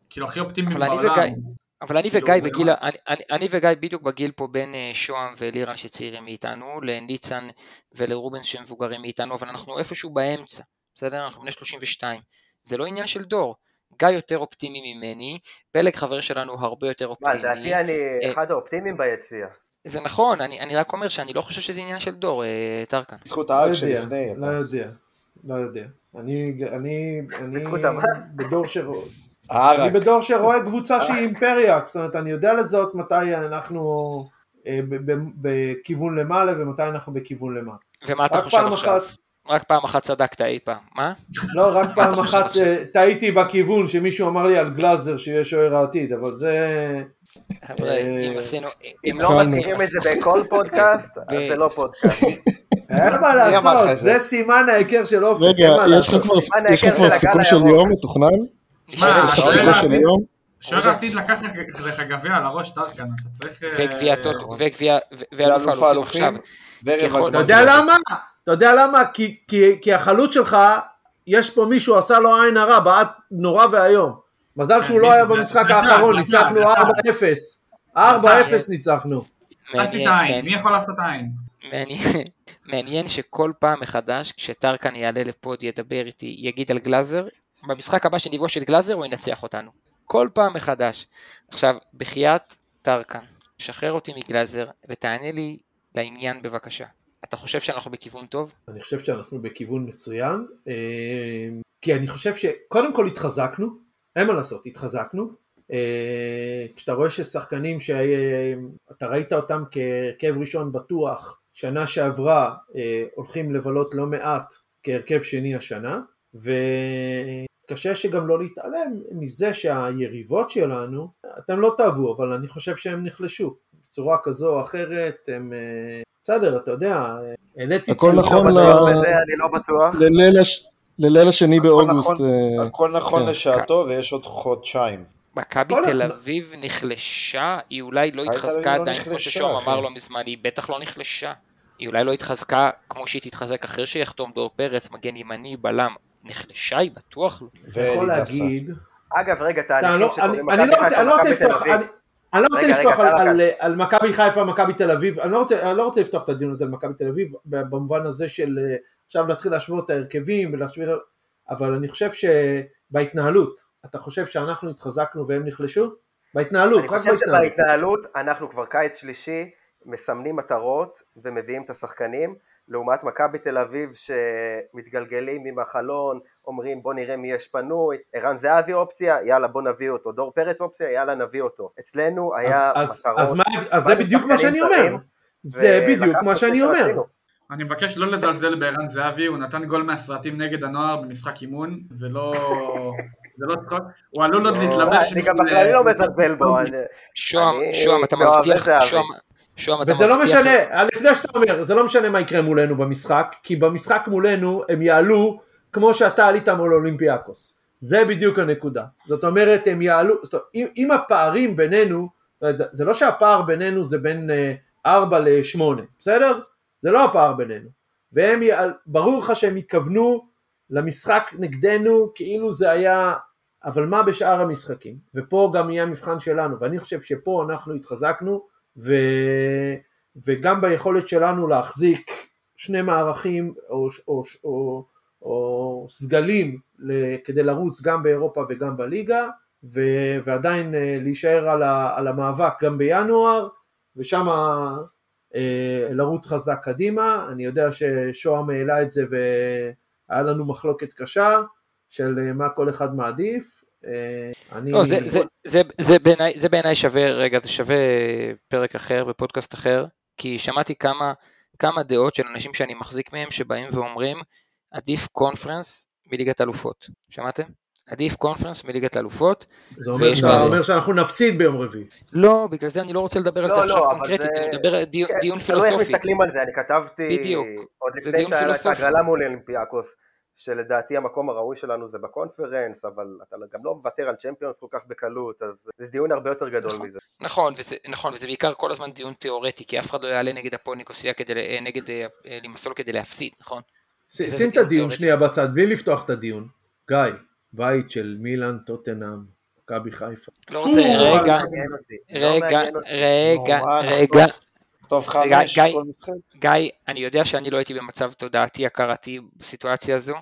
כאילו הכי אופטימיים אבל אני בעולם. וגיא- אבל אני כאילו, וגיא ברמה- בגיל, אני, אני, וגיא בדיוק בגיל פה בין אה, שוהם ולירן שצעירים מאיתנו, לניצן ולרובנס שהם מבוגרים מאיתנו, אבל אנחנו איפשהו באמצע, בסדר? אנחנו בני 32. זה לא עניין של דור. גיא יותר אופטימי ממני, פלג חבר שלנו הרבה יותר מה, אופטימי. לדעתי אני אה, אחד האופטימיים ביציע. זה נכון, אני, אני רק אומר שאני לא חושב שזה עניין של דור, אה, טרקן. בזכות לא הארץ יודע, שלפני. לא יודע, לא יודע. אני, אני, אני בזכות? בדור שרואה, אני. בדור שרואה קבוצה שהיא אימפריה, זאת אומרת, אני יודע לזהות מתי אנחנו אה, בכיוון למעלה ומתי אנחנו בכיוון למטה. ומה אתה רק חושב פעם עכשיו? אחת, רק פעם אחת צדקת אי פעם, מה? לא, רק [LAUGHS] פעם אחת? אה, טעיתי בכיוון שמישהו אמר לי על גלאזר שיהיה שוער העתיד, אבל זה... חבר'ה, אה, אם עשינו... אם אם לא. מזכירים את זה בכל פודקאסט, [LAUGHS] אז זה לא פודקאסט. אין מה לעשות, זה? סימן ההיכר של אופק, רגע, יש לך. כבר סיכום של. יום מתוכנן? יש לך סיכום של יום? שוער העתיד לקח לך גביע על הראש טרקן, אתה צריך... אה, וגביע טוטו, וגביע, ואלוף ואלוף האלופים האלופים, עכשיו. אתה יודע למה? אתה יודע למה? כי, כי, כי החלוץ שלך, יש פה מישהו עשה לו עין הרע, בעט נורא ואיום. מזל שהוא לא היה במשחק האחרון, ניצחנו זה- 4-0. 4-0 ניצחנו. עשית עין, מי יכול לעשות עין? מעניין, מעניין שכל פעם מחדש כשטרקן יעלה לפוד ידבר איתי יגיד על גלאזר במשחק הבא שנפגוש את גלאזר הוא ינצח אותנו. כל פעם מחדש. עכשיו בחייאת טרקן שחרר אותי מגלאזר ותענה לי לעניין בבקשה. אתה חושב שאנחנו בכיוון טוב? אני חושב שאנחנו בכיוון מצוין, אה, כי אני חושב שקודם כל התחזקנו, אין מה לעשות, התחזקנו. אה, כשאתה רואה ששחקנים שאתה ראית אותם כהרכב ראשון בטוח, שנה שעברה אה, הולכים לבלות לא מעט כהרכב שני השנה, וקשה שגם לא להתעלם מזה שהיריבות שלנו, אתם לא תאהבו, אבל אני חושב שהם נחלשו בצורה כזו או אחרת, הם... אה, בסדר, אתה יודע, אה, העליתי הכל נכון ל- אני לא בטוח. לליל הש- לליל השני הכל באוגוסט. נכון, אה, הכל נכון כן. לשעתו ויש עוד חודשיים. מכבי תל אביב נחלשה, היא אולי לא התחזקה לא עדיין, כמו ששום. אמר לא מזמן, היא בטח לא נחלשה. היא אולי לא התחזקה כמו שהיא תתחזק אחרי שיחתום דור פרץ, מגן ימני, בלם. נחלשה היא בטוח לא. אתה יכול ואלי דסה. להגיד, אגב, רגע, תהליכים לא, אני, שקורים אני לא רוצה, לא לפתוח. אני, לא רוצה רגע, לפתוח רגע, על, אתה על, על מכבי חיפה, מכבי תל אביב, אני לא רוצה, אני לא רוצה לפתוח את הדיון הזה על מכבי תל אביב, במובן הזה של אה, עכשיו להתחיל להשוות את ההרכבים, ולהשוות, אבל אני חושב שבהתנהלות, אתה חושב שאנחנו התחזקנו והם נחלשו? בהתנהלות, אני רק חושב בהתנהלות. שבהתנהלות אנחנו כבר קיץ שלישי, מסמנים מטרות ומביאים את השחקנים, לעומת מכבי תל אביב שמתגלגלים עם החלון, אומרים בוא נראה מי יש פנוי, ערן זהבי אופציה, יאללה בוא נביא אותו, דור פרץ אופציה, יאללה נביא אותו. אצלנו היה אז, אז, מטרות. אז, מה, אז זה בדיוק מה שאני אומר, זה בדיוק מה שאני אומר. אני מבקש לא לזלזל בערן זהבי, הוא נתן גול מהסרטים נגד הנוער במשחק אימון, זה לא... [LAUGHS] זה לא צחוק, הוא עלול עוד להתלבש... אני גם בשביל- בכללי לא מזלזל בו, אני- שוהם, שוהם, אתה מאוהבי מבטיח. שוהם, שוהם, אתה וזה לא מבטיח- משנה, לפני שאתה אומר, זה לא משנה מה יקרה מולנו במשחק, כי במשחק מולנו הם יעלו כמו שאתה עלית מול אולימפיאקוס. זה בדיוק הנקודה. זאת אומרת, הם יעלו, זאת אומרת, אם, אם הפערים בינינו, זאת אומרת, זה, זה לא שהפער בינינו זה בין uh, 4 ל-8, בסדר? זה לא הפער בינינו. והם, ברור לך שהם יכוונו למשחק נגדנו כאילו זה היה, אבל מה בשאר המשחקים? ופה גם יהיה המבחן שלנו, ואני חושב שפה אנחנו התחזקנו, ו... וגם ביכולת שלנו להחזיק שני מערכים או, או, או, או סגלים כדי לרוץ גם באירופה וגם בליגה ו, ועדיין אה, להישאר על, ה, על המאבק גם בינואר ושם לרוץ חזק קדימה, אני יודע ששוהם העלה את זה והיה לנו מחלוקת קשה של אה, מה כל אחד מעדיף, אה, אני... לא, זה, זה, זה, זה, בעיניי, זה בעיניי שווה, רגע, זה שווה פרק אחר ופודקאסט אחר, כי שמעתי כמה, כמה דעות של אנשים שאני מחזיק מהם, שבאים ואומרים, עדיף קונפרנס מליגת אלופות. שמעתם? עדיף קונפרנס מליגת אלופות. זה אומר שאתה אומר שאנחנו נפסיד ביום רביעי. לא, בגלל זה אני לא רוצה לדבר על לא, זה לא, עכשיו אבל קונקרטית, זה- אני מדבר על דיון- כן, דיון תלוי איך פילוסופי. מסתכלים על זה, אני כתבתי בדיוק. עוד זה לפני פילוסופי. ההגרלה מול אולימפיאקוס, שלדעתי המקום הראוי שלנו זה בקונפרנס, אבל אתה גם לא מוותר על צ'מפיונס כל כך בקלות, אז זה דיון הרבה יותר גדול נכון. מזה. נכון, וזה, נכון, וזה בעיקר כל הזמן דיון תיאורטי, כי אף אחד לא יעלה נגד הפועל ניקוסיה כדי, ל- אה, נגד אה, אה, לימסול כדי להפסיד, נכון? שים את דיון הדיון תיאורטי. שנייה בצד, בלי לפתוח את הדיון. גיא, בית של מילאן, טוטנאם, מכבי חיפה. לא רוצה, רגע, אותי, לא רגע. רגע, רגע, טוב רגע, חמש גיא. כל משחק. גיא, אני יודע שאני לא הייתי במצב תודעתי הכרתי בסיטואציה הזו.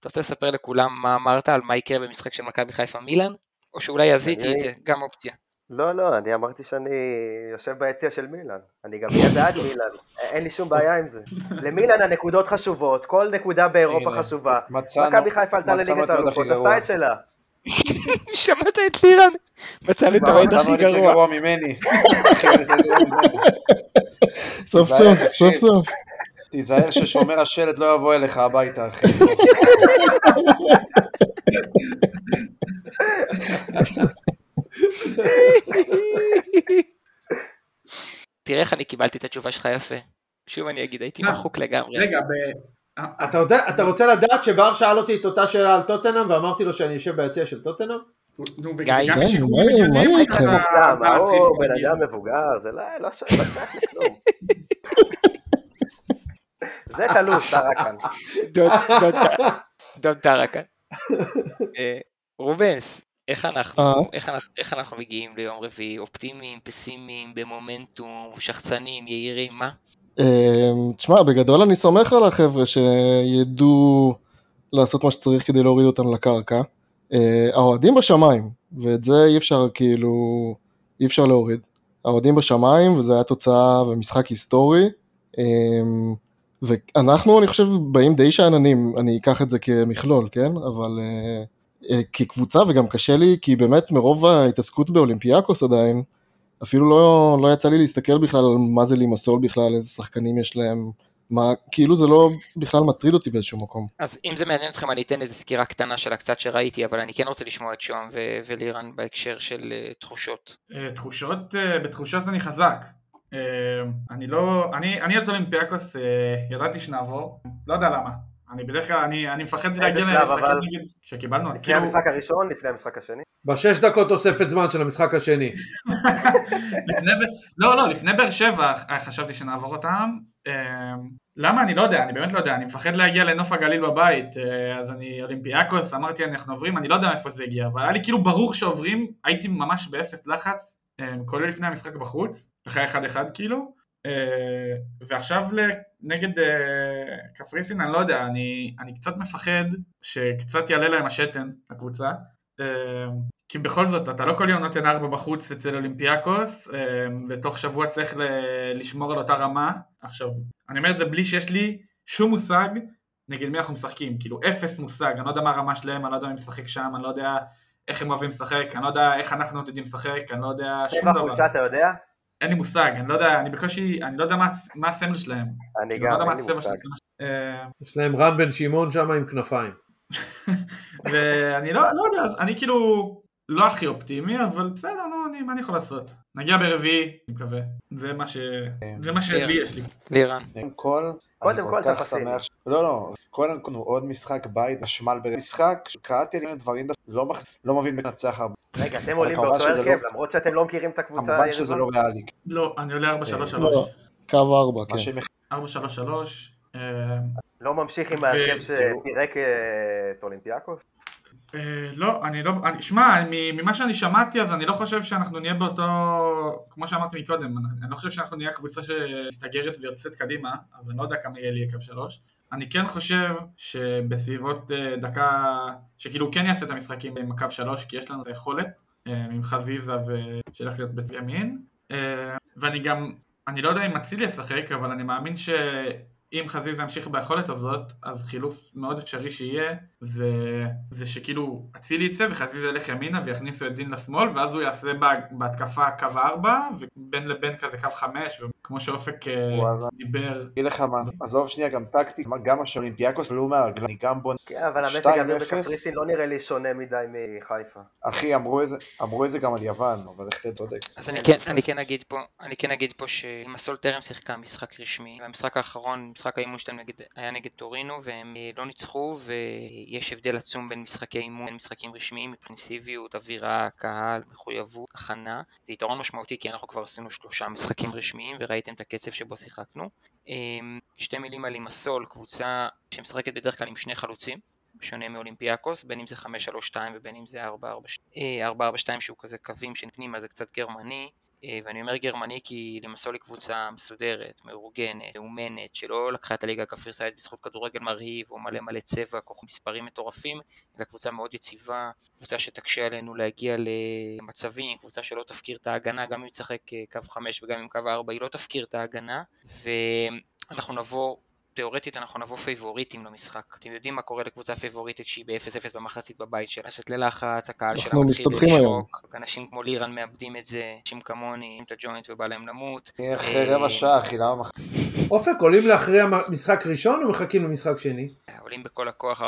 אתה רוצה לספר לכולם מה אמרת על מה יקרה במשחק של מכבי חיפה מילאן? או שאולי עזיתי את זה, גם אופציה. לא, לא, אני אמרתי שאני יושב ביציע של מילאן. אני גם אהיה בעד [LAUGHS] מילאן, אין לי שום בעיה עם זה. למילאן הנקודות חשובות, כל נקודה באירופה חשובה. מצאנו, מכבי חיפה עלתה מצאנו לליגת האלופות. עשתה את שלה. [LAUGHS] שמעת את לירן? מצא את האוהד מצאנו הכי גרוע. ממני. סוף תיזהר, סוף. סוף סוף. תיזהר ששומר השלט לא יבוא אליך הביתה, אחי. [LAUGHS] תראה איך אני קיבלתי את התשובה שלך יפה. שוב אני אגיד, הייתי אה, מחוק לגמרי. רגע, ב... אתה יודע, אתה רוצה לדעת שבר שאל אותי את אותה שאלה על טוטנאם ואמרתי לו שאני יושב ביציע של טוטנאם? גיא, מה יהיה- איתכם? ההוא אתה- בן אדם מבוגר, זה לא לא לא שייך לכלום. זה תלוש, טרקן. דוד- טרקן. אה, רובנס, איך אנחנו, אה? איך אנחנו, איך אנחנו מגיעים ליום רביעי? אופטימיים, פסימיים, במומנטום, שחצנים, יהירים, מה? אמ, תשמע, בגדול אני סומך על החבר'ה שידעו לעשות מה שצריך כדי להוריד אותם לקרקע. אה, האוהדים בשמיים, ואת זה אי אפשר כאילו, אי אפשר להוריד. האוהדים בשמיים, וזו הייתה תוצאה ומשחק היסטורי. אמ, ואנחנו, אני חושב, באים די שאננים, אני אקח את זה כמכלול, כן? אבל אה, כקבוצה, וגם קשה לי, כי באמת מרוב ההתעסקות באולימפיאקוס עדיין, אפילו לא, לא יצא לי להסתכל בכלל על מה זה לימסול בכלל, איזה שחקנים יש להם, מה, כאילו זה לא בכלל מטריד אותי באיזשהו מקום. אז אם זה מעניין אתכם אני אתן איזו סקירה קטנה של הקצת שראיתי, אבל אני כן רוצה לשמוע את שוהם ו- ולירן בהקשר של אה, תחושות. אה, תחושות, אה, בתחושות אני חזק. אה, אני לא, אני, אני את אולימפיאקוס אה, ידעתי שנעבור, לא יודע למה. אני בדרך כלל, אני, אני מפחד להגיע למשחקים אבל? נגיד, שקיבלנו, לפני כאילו, המשחק הראשון, לפני המשחק השני. בשש דקות תוספת זמן של המשחק השני. [LAUGHS] לפני, לא, לא, לפני באר שבע אה, חשבתי שנעבור אותם. אה, למה? אני לא יודע, אני באמת לא יודע, אני מפחד להגיע לנוף הגליל בבית, אה, אז אני אולימפיאקוס, אמרתי אנחנו עוברים, אני לא יודע מאיפה זה הגיע, אבל היה לי כאילו ברור שעוברים, הייתי ממש באפס לחץ, כולל לפני המשחק בחוץ, אחרי אחד אחד כאילו, ועכשיו ל- נגד אה, קפריסין, אני לא יודע, אני, אני קצת מפחד שקצת יעלה להם השתן, לקבוצה, אה, כי בכל זאת, אתה לא כל יום נותן ארבע בחוץ אצל אולימפיאקוס, אה, ותוך שבוע צריך לשמור על אותה רמה. עכשיו, אני אומר את זה בלי שיש לי שום מושג נגד מי אנחנו משחקים, כאילו אפס מושג, אני לא יודע מה הרמה שלהם, אני לא יודע מי משחק שם, אני לא יודע איך הם אוהבים לשחק, אני לא יודע איך אנחנו יודעים לשחק, אני לא יודע שום דבר. חולצה אתה יודע? אין לי מושג, אני לא יודע, אני בקושי, אני לא יודע מה, מה הסמל שלהם. אני כאילו, לא גם, מה אין לי מושג. אה, יש להם רן בן שמעון שם עם כנפיים. [LAUGHS] ואני לא, לא יודע, אני כאילו לא הכי אופטימי, אבל בסדר, נו, אני, מה אני יכול לעשות? נגיע ברביעי, אני מקווה. זה מה ש... זה מה שלי יש לי. לירן. קודם כל, אני כל כל אתה כך פסימי. שמח, ש- לא לא, קודם כל עוד משחק בית, חשמל במשחק, שקראתי עליהם דברים, לא מחז- לא מבין בנצח הרבה, רגע, אתם עולים באותו שזה הרכב, לא- למרות שאתם לא מכירים את הקבוצה כמובן שזה לא ריאלי, לא, אני עולה 4-3-3. לא. קו ארבע, מה כן. שהם 4-3-3. אה, לא ממשיך עם ההרכב. שפירק אה, את אולימפיאקוס? אה, לא, אני לא, שמע, ממה שאני שמעתי אז אני לא חושב שאנחנו נהיה באותו, כמו שאמרתי מקודם, אני, לא חושב שאנחנו נהיה קבוצה שמסתגרת ויוצאת קדימה, אז אני לא יודע כמה יהיה לי קו שלוש. אני כן חושב שבסביבות אה, דקה, שכאילו כן יעשה את המשחקים עם הקו שלוש, כי יש לנו את היכולת, אה, עם חזיזה ושילך להיות בצד ימין, ואני גם, אני לא יודע אם אצילי ישחק, אבל אני מאמין ש... אם חזיזה ימשיך ביכולת הזאת, אז חילוף מאוד אפשרי שיהיה, זה, זה שכאילו אצילי יצא וחזיזה ילך ימינה ויכניסו את דין לשמאל, ואז הוא יעשה בה- בהתקפה קו 4, ובין לבין כזה קו 5, כמו שאופק אה. דיבר. אגיד לך מה, עזוב שנייה גם טקטית, מה, גם השאולימפיאקוס עלו מהרגליים, גם בונה כן, אבל המזג 2-0. האוויר בקפריסין לא נראה לי שונה מדי מחיפה. אחי, אמרו את זה- אמרו את זה גם על יוון, אבל איך אתה צודק. אז אני כן, אני כן אגיד פה, אני כן אגיד פה שמסול טרם שיחקה משחק רשמי, והמשחק האחרון, משחק האימון שלהם היה נגד טורינו, והם אה, לא ניצחו, ויש הבדל עצום בין משחקי אימון, בין משחקים רשמיים, אינטנסיביות, אווירה, קהל, מחויבות, הכנה. זה יתרון משמעותי כי אנחנו כבר עשינו שלושה משחקים רשמיים, וראיתם את הקצב שבו שיחקנו. אמ, שתי מילים על לימסול, קבוצה שמשחקת בדרך כלל עם שני חלוצים. בשונה מאולימפיאקוס, בין אם זה 532 ובין אם זה 442, 442 שהוא כזה קווים של פנימה, זה קצת גרמני, אה, ואני אומר גרמני כי למסול היא קבוצה מסודרת, מאורגנת, מאומנת, שלא לקחה את הליגה הקפריסאית בזכות כדורגל מרהיב או מלא מלא צבע, כוח מספרים מטורפים, אלא קבוצה מאוד יציבה, קבוצה שתקשה עלינו להגיע למצבים, קבוצה שלא תפקיר את ההגנה, גם אם תשחק אה, קו 5 וגם עם קו 4, היא לא תפקיר את ההגנה, ואנחנו נבוא תאורטית אנחנו נבוא פייבוריטים למשחק. אתם יודעים מה קורה לקבוצה פייבוריטית כשהיא ב-0-0 במחצית בבית שלה, נכנסת ללחץ, הקהל שלה אנחנו מתחיל מסתבכים היום. לשרוק, אנשים כמו לירן מאבדים את זה, אנשים כמוני, עם את הג'וינט ובא להם למות. אחרי רבע שעה, אחי, למה. אופק, עולים לאחרי המשחק ראשון או מחכים למשחק שני? עולים בכל הכוח 4-3-3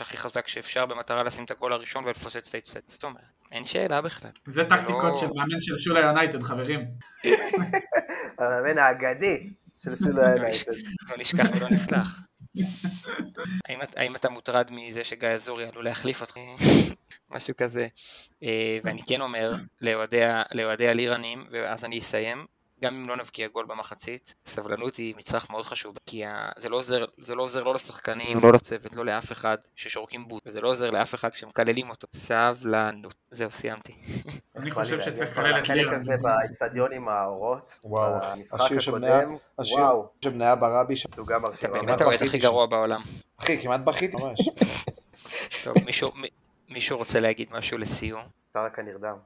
הכי חזק שאפשר במטרה לשים את הגול הראשון ולפוצץ את האצטד. זאת אומרת, אין שאלה בכלל. זה טקטיקות של מאמן של שולה יונייטד, חברים. [LAUGHS] המאמן האגדי של שולה יונייטד. לא נשכח ולא נסלח. האם, את- האם אתה מוטרד מזה שגיא אזורי עלול להחליף אותך? משהו כזה. אה, ואני כן אומר לאוהדי הלירנים, ואז אני אסיים, גם אם לא נבקיע גול במחצית, סבלנות היא מצרך מאוד חשוב, כי ה- זה לא עוזר, זה לא עוזר לא לשחקנים, לא לצוות, לא לאף אחד ששורקים בוט, וזה לא עוזר לאף אחד כשמקללים אותו. סבלנות. זהו, סיימתי. [LAUGHS] אני חושב שצריך לקלל את לירן. הזה באצטדיון עם האורות. וואו, במשחק השיר של בניה- הקודם, השיר וואו, בניה ברבי, ש- תוגה אתה מרשימה. באמת האוהד הכי. גרוע בעולם. אחי, כמעט בכיתי ממש. [LAUGHS] טוב, מישהו- רוצה להגיד משהו לסיום? סרקה נרדם.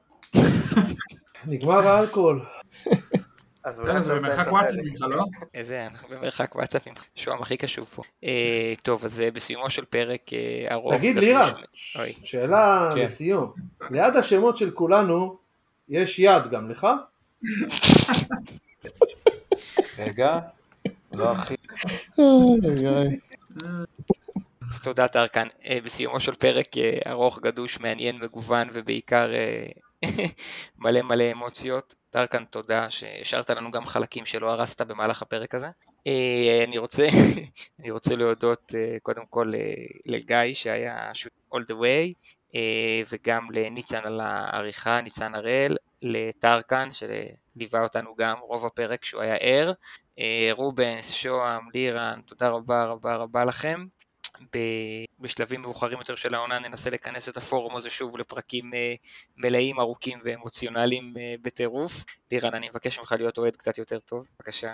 נגמר האלכוהול. [LAUGHS] אז אולי זה נעשה במרחק וואטסאפ. ממך, לא? איזה, אנחנו במרחק וואטסאפים, שוהם הכי קשוב פה. אה, טוב, אז אה, בסיומו של פרק אה, ארוך. תגיד, לירה. שאלה כן. לסיום. ליד השמות של כולנו, יש יד גם לך? רגע, לא אחי. תודה טרקן. בסיומו של פרק ארוך, גדוש, מעניין, מגוון ובעיקר [LAUGHS] מלא מלא אמוציות. טרקן, תודה שהשארת לנו גם חלקים שלא הרסת במהלך הפרק הזה. אה, אני רוצה, [LAUGHS] אני רוצה להודות אה, קודם כל אה, לגיא שהיה שוט all the way, וגם לניצן על העריכה, ניצן הראל, לטרקן שליווה אותנו גם רוב הפרק כשהוא היה ער, רובנס, שוהם, לירן, תודה רבה רבה רבה לכם. בשלבים מאוחרים יותר של העונה ננסה לכנס את הפורום הזה שוב לפרקים אה, מלאים, ארוכים ואמוציונליים אה, בטירוף. לירן, אני מבקש ממך להיות אוהד קצת יותר טוב, בבקשה.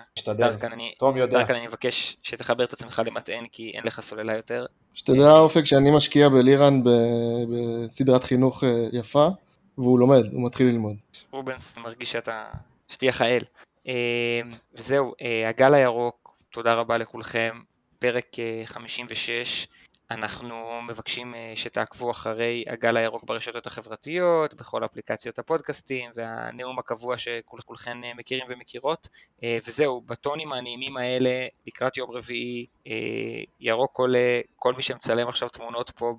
אני, תום יודע. טרקן, אני מבקש שתחבר את עצמך למטען כי אין לך סוללה יותר. שתדע אופק שאני משקיע בלירן בסדרת חינוך אה, יפה, והוא לומד, הוא מתחיל ללמוד. רובנס, אני מרגיש שאתה, שתהיה לך אל. וזהו, הגל הירוק, תודה רבה לכולכם, פרק אה, 56. אנחנו מבקשים אה, שתעקבו אחרי הגל הירוק ברשתות החברתיות, בכל אפליקציות הפודקאסטים והנאום הקבוע שכולכם אה, מכירים ומכירות. אה, וזהו, בטונים הנעימים האלה, לקראת יום רביעי, אה, ירוק עולה, כל מי שמצלם עכשיו תמונות פה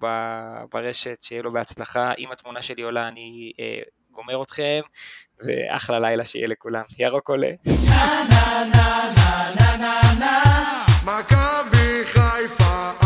ברשת, שיהיה לו בהצלחה. אם התמונה שלי עולה, אני אה, גומר אתכם, ואחלה לילה שיהיה לכולם. ירוק עולה. uh,